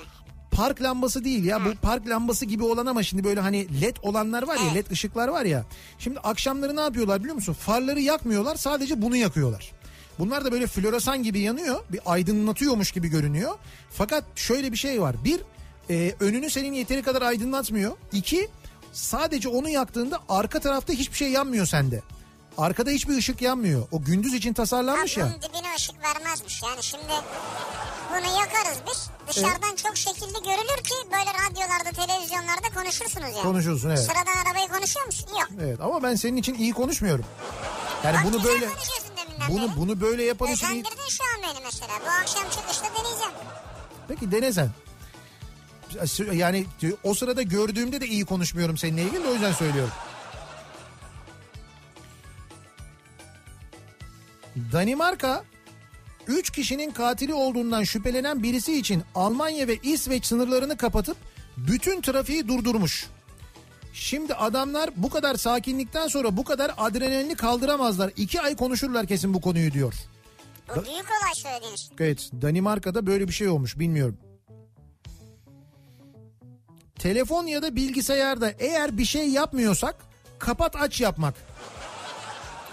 park lambası değil ya bu park lambası gibi olan ama şimdi böyle hani led olanlar var ya led ışıklar var ya. Şimdi akşamları ne yapıyorlar biliyor musun? Farları yakmıyorlar sadece bunu yakıyorlar. Bunlar da böyle floresan gibi yanıyor bir aydınlatıyormuş gibi görünüyor. Fakat şöyle bir şey var bir e, önünü senin yeteri kadar aydınlatmıyor. İki sadece onu yaktığında arka tarafta hiçbir şey yanmıyor sende. Arkada hiçbir ışık yanmıyor. O gündüz için tasarlanmış Abi ya. bunun dibine ışık vermezmiş. Yani şimdi bunu yakarız biz. Dışarıdan çok şekilli görülür ki böyle radyolarda, televizyonlarda konuşursunuz yani. Konuşursun, evet. Sıradan arabayı konuşuyor musun? Yok. Evet ama ben senin için iyi konuşmuyorum. Yani Bak bunu böyle konuşuyorsun bunu beri. bunu böyle yapan için iyi. Özendirdin şu an beni mesela. Bu akşam çıkışta deneyeceğim. Peki dene sen. Yani o sırada gördüğümde de iyi konuşmuyorum seninle ilgili de o yüzden söylüyorum. Danimarka 3 kişinin katili olduğundan şüphelenen birisi için Almanya ve İsveç sınırlarını kapatıp bütün trafiği durdurmuş. Şimdi adamlar bu kadar sakinlikten sonra bu kadar adrenalini kaldıramazlar. İki ay konuşurlar kesin bu konuyu diyor. Bu büyük olay söylediğiniz. Evet Danimarka'da böyle bir şey olmuş bilmiyorum. Telefon ya da bilgisayarda eğer bir şey yapmıyorsak kapat aç yapmak.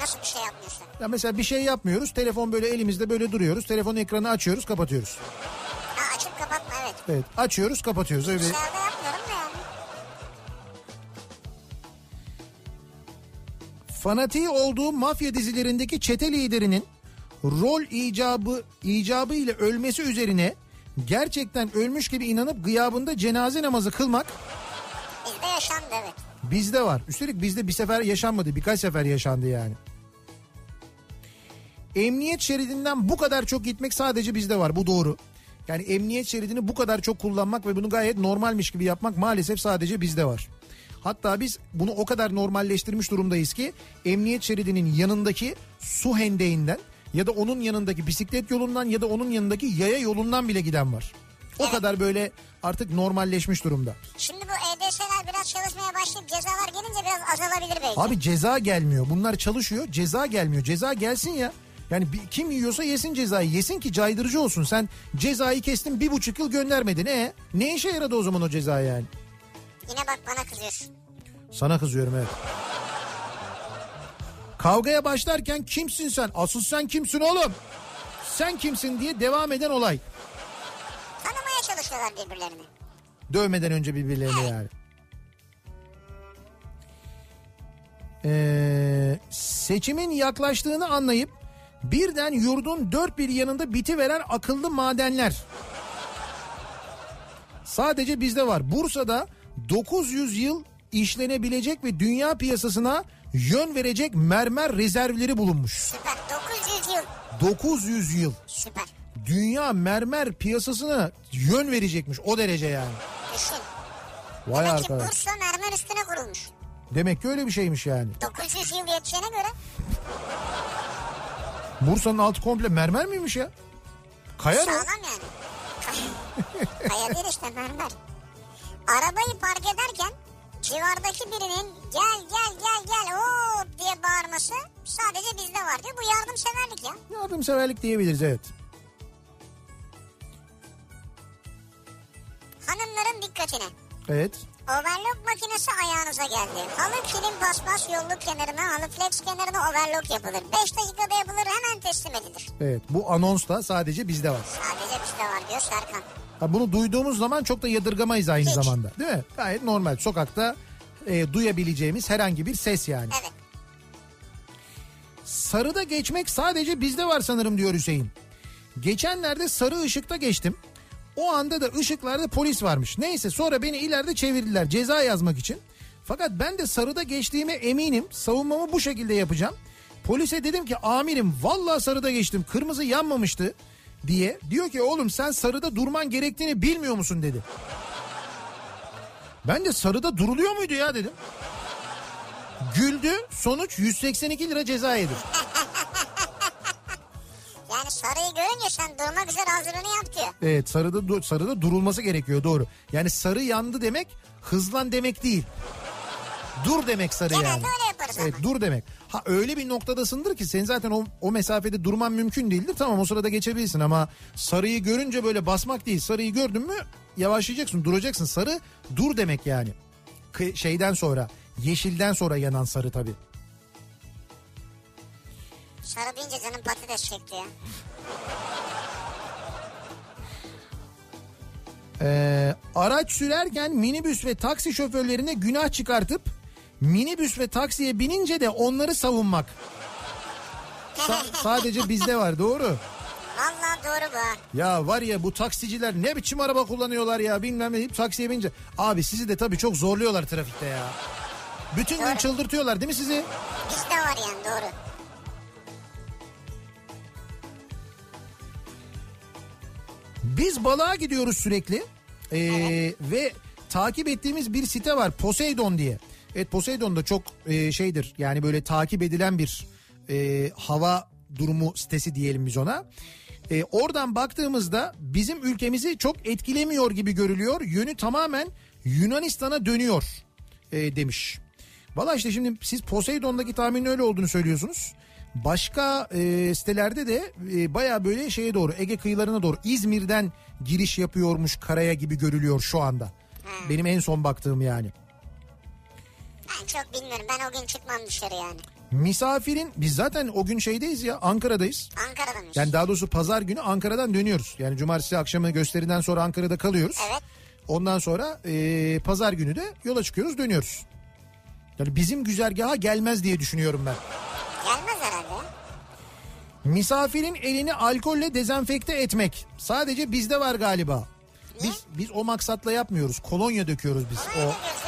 Nasıl bir şey yapmıyorsun? Ya mesela bir şey yapmıyoruz telefon böyle elimizde böyle duruyoruz. Telefon ekranı açıyoruz kapatıyoruz. Ha açıp kapatma evet. Evet açıyoruz kapatıyoruz öyle. Fanatiği olduğu mafya dizilerindeki çete liderinin rol icabı icabı ile ölmesi üzerine gerçekten ölmüş gibi inanıp gıyabında cenaze namazı kılmak Bizde yaşandı evet. bizde var. Üstelik bizde bir sefer yaşanmadı birkaç sefer yaşandı yani. Emniyet şeridinden bu kadar çok gitmek sadece bizde var bu doğru. Yani emniyet şeridini bu kadar çok kullanmak ve bunu gayet normalmiş gibi yapmak maalesef sadece bizde var. Hatta biz bunu o kadar normalleştirmiş durumdayız ki emniyet şeridinin yanındaki su hendeğinden ya da onun yanındaki bisiklet yolundan ya da onun yanındaki yaya yolundan bile giden var. O kadar böyle artık normalleşmiş durumda. Şimdi bu EDS'ler biraz çalışmaya başlayıp cezalar gelince biraz azalabilir belki. Abi ceza gelmiyor. Bunlar çalışıyor. Ceza gelmiyor. Ceza gelsin ya. Yani bir- kim yiyorsa yesin cezayı. Yesin ki caydırıcı olsun. Sen cezayı kestin bir buçuk yıl göndermedin. E ne işe yaradı o zaman o ceza yani? Yine bak bana kızıyorsun. Sana kızıyorum evet. Kavgaya başlarken kimsin sen? Asıl sen kimsin oğlum? Sen kimsin diye devam eden olay. Tanımaya çalışıyorlar birbirlerini. Dövmeden önce birbirlerini yani. Ee, seçimin yaklaştığını anlayıp birden yurdun dört bir yanında bitiveren akıllı madenler. Sadece bizde var. Bursa'da 900 yıl işlenebilecek ve dünya piyasasına yön verecek mermer rezervleri bulunmuş. Süper. 900 yıl. 900 yıl. Süper. Dünya mermer piyasasına yön verecekmiş o derece yani. Düşün. Vay Demek ki arkadaş. Bursa mermer üstüne kurulmuş. Demek ki öyle bir şeymiş yani. 900 yıl yeteceğine göre Bursa'nın altı komple mermer miymiş ya? Kaya sağlam yani. Kay- Kaya değil işte mermer. Arabayı park ederken civardaki birinin gel gel gel gel hop diye bağırması sadece bizde var diyor. Bu yardımseverlik ya. Yardımseverlik diyebiliriz evet. Hanımların dikkatine. Evet. Overlock makinesi ayağınıza geldi. Halı kilim paspas yolluk kenarına, halı flex kenarına overlock yapılır. 5 dakikada yapılır hemen teslim edilir. Evet bu anons da sadece bizde var. Sadece bizde var diyor Serkan. Ha, bunu duyduğumuz zaman çok da yadırgamayız aynı Hiç. zamanda. Değil mi? Gayet normal. Sokakta e, duyabileceğimiz herhangi bir ses yani. Evet. Sarıda geçmek sadece bizde var sanırım diyor Hüseyin. Geçenlerde sarı ışıkta geçtim. O anda da ışıklarda polis varmış. Neyse sonra beni ileride çevirdiler ceza yazmak için. Fakat ben de sarıda geçtiğime eminim. Savunmamı bu şekilde yapacağım. Polise dedim ki amirim vallahi sarıda geçtim. Kırmızı yanmamıştı diye. Diyor ki oğlum sen sarıda durman gerektiğini bilmiyor musun dedi. Ben de sarıda duruluyor muydu ya dedim. Güldü sonuç 182 lira ceza yedi. Yani sarıyı görünce sen durmak üzere hazırlığını yap diyor. Evet sarıda sarıda durulması gerekiyor doğru. Yani sarı yandı demek hızlan demek değil. Dur demek sarı Genelde yani. öyle yaparız Evet ama. dur demek. Ha öyle bir noktadasındır ki sen zaten o, o mesafede durman mümkün değildir. Tamam o sırada geçebilirsin ama sarıyı görünce böyle basmak değil. Sarıyı gördün mü yavaşlayacaksın duracaksın. Sarı dur demek yani. Kı- şeyden sonra yeşilden sonra yanan sarı tabii. Sarı deyince canım patates çekti ya. Ee, araç sürerken minibüs ve taksi şoförlerine günah çıkartıp minibüs ve taksiye binince de onları savunmak. Sa- sadece bizde var doğru. Vallahi doğru bu. Ya var ya bu taksiciler ne biçim araba kullanıyorlar ya bilmem ne deyip taksiye binince. Abi sizi de tabii çok zorluyorlar trafikte ya. Bütün gün Evet. çıldırtıyorlar değil mi sizi? Bizde var yani doğru. Biz balığa gidiyoruz sürekli Ee, ve takip ettiğimiz bir site var Poseidon diye. Evet Poseidon da çok e, şeydir yani böyle takip edilen bir e, hava durumu sitesi diyelim biz ona. E, oradan baktığımızda bizim ülkemizi çok etkilemiyor gibi görülüyor. Yönü tamamen Yunanistan'a dönüyor e, demiş. Valla işte şimdi siz Poseidon'daki tahminin öyle olduğunu söylüyorsunuz. Başka e, sitelerde de e, baya böyle şeye doğru Ege kıyılarına doğru İzmir'den giriş yapıyormuş karaya gibi görülüyor şu anda. Benim en son baktığım yani. Ben çok bilmiyorum. Ben o gün çıkmam dışarı yani. Misafirin biz zaten o gün şeydeyiz ya Ankara'dayız. Ankara'da mıyız? Yani daha doğrusu pazar günü Ankara'dan dönüyoruz. Yani cumartesi akşamı gösteriden sonra Ankara'da kalıyoruz. Evet. Ondan sonra e, pazar günü de yola çıkıyoruz dönüyoruz. Yani bizim güzergaha gelmez diye düşünüyorum ben. Gelmez herhalde. Misafirin elini alkolle dezenfekte etmek sadece bizde var galiba. Biz biz o maksatla yapmıyoruz. Kolonya döküyoruz biz. Öyle O diyoruz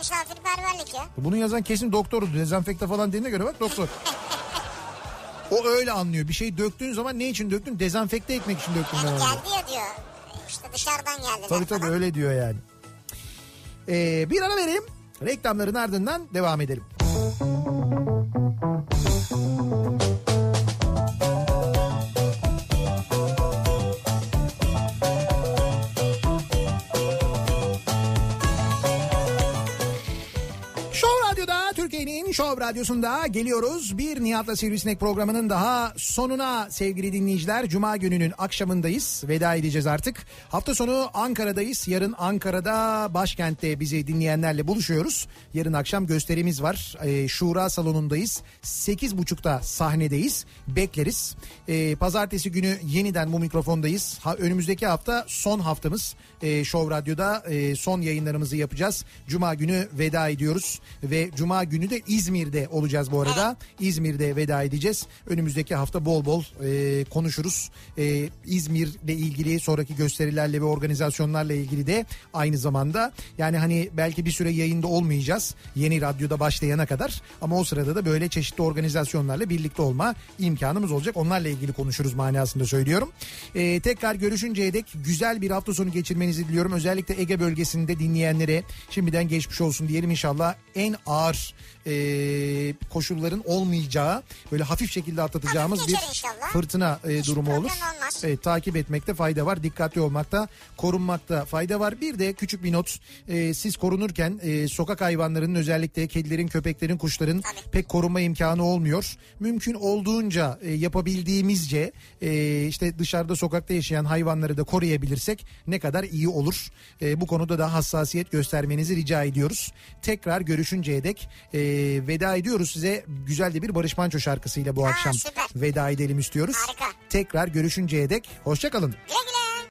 Misafirperverlik ya. bunu yazan kesin doktordu. Dezenfekte falan dediğine göre bak doktor. O öyle anlıyor. Bir şey döktüğün zaman ne için döktün? Dezenfekte etmek için döktüm ben Yani geldi ya diyor. İşte dışarıdan geldiler Tabii tabii falan. öyle diyor yani. Ee, bir ara verelim. Reklamların ardından devam edelim. Türkiye'nin Show Radyosu'nda geliyoruz. Bir Nihat'la Sivrisinek programının daha sonuna sevgili dinleyiciler. Cuma gününün akşamındayız. Veda edeceğiz artık. Hafta sonu Ankara'dayız. Yarın Ankara'da başkentte bizi dinleyenlerle buluşuyoruz. Yarın akşam gösterimiz var. Ee, Şura salonundayız. 8.30'da sahnedeyiz. Bekleriz. Ee, pazartesi günü yeniden bu mikrofondayız. Ha, önümüzdeki hafta son haftamız. Ee, Show Radyo'da e, son yayınlarımızı yapacağız. Cuma günü veda ediyoruz ve Cuma günü de İzmir'de olacağız bu arada. İzmir'de veda edeceğiz. Önümüzdeki hafta bol bol e, konuşuruz. E, İzmir'le ilgili sonraki gösterilerle ve organizasyonlarla ilgili de aynı zamanda yani hani belki bir süre yayında olmayacağız yeni radyoda başlayana kadar ama o sırada da böyle çeşitli organizasyonlarla birlikte olma imkanımız olacak. Onlarla ilgili konuşuruz manasında söylüyorum. E, tekrar görüşünceye dek güzel bir hafta sonu geçirmenizi diliyorum. Özellikle Ege bölgesinde dinleyenlere şimdiden geçmiş olsun diyelim inşallah en ağır e, koşulların olmayacağı böyle hafif şekilde atlatacağımız bir inşallah. fırtına e, durumu olur. olmaz. Evet, takip etmekte fayda var. Dikkatli olmakta, korunmakta fayda var. Bir de küçük bir not. e, siz korunurken e, sokak hayvanlarının özellikle kedilerin, köpeklerin, kuşların Tabii. pek korunma imkanı olmuyor. Mümkün olduğunca e, yapabildiğimizce e, işte dışarıda sokakta yaşayan hayvanları da koruyabilirsek ne kadar iyi olur. E, bu konuda da hassasiyet göstermenizi rica ediyoruz. Tekrar görüşünceye dek e, veda ediyoruz size. Güzel de bir Barış Manço şarkısıyla bu Aa, akşam süper. veda edelim istiyoruz. Harika. Tekrar görüşünceye dek hoşçakalın. Güle güle.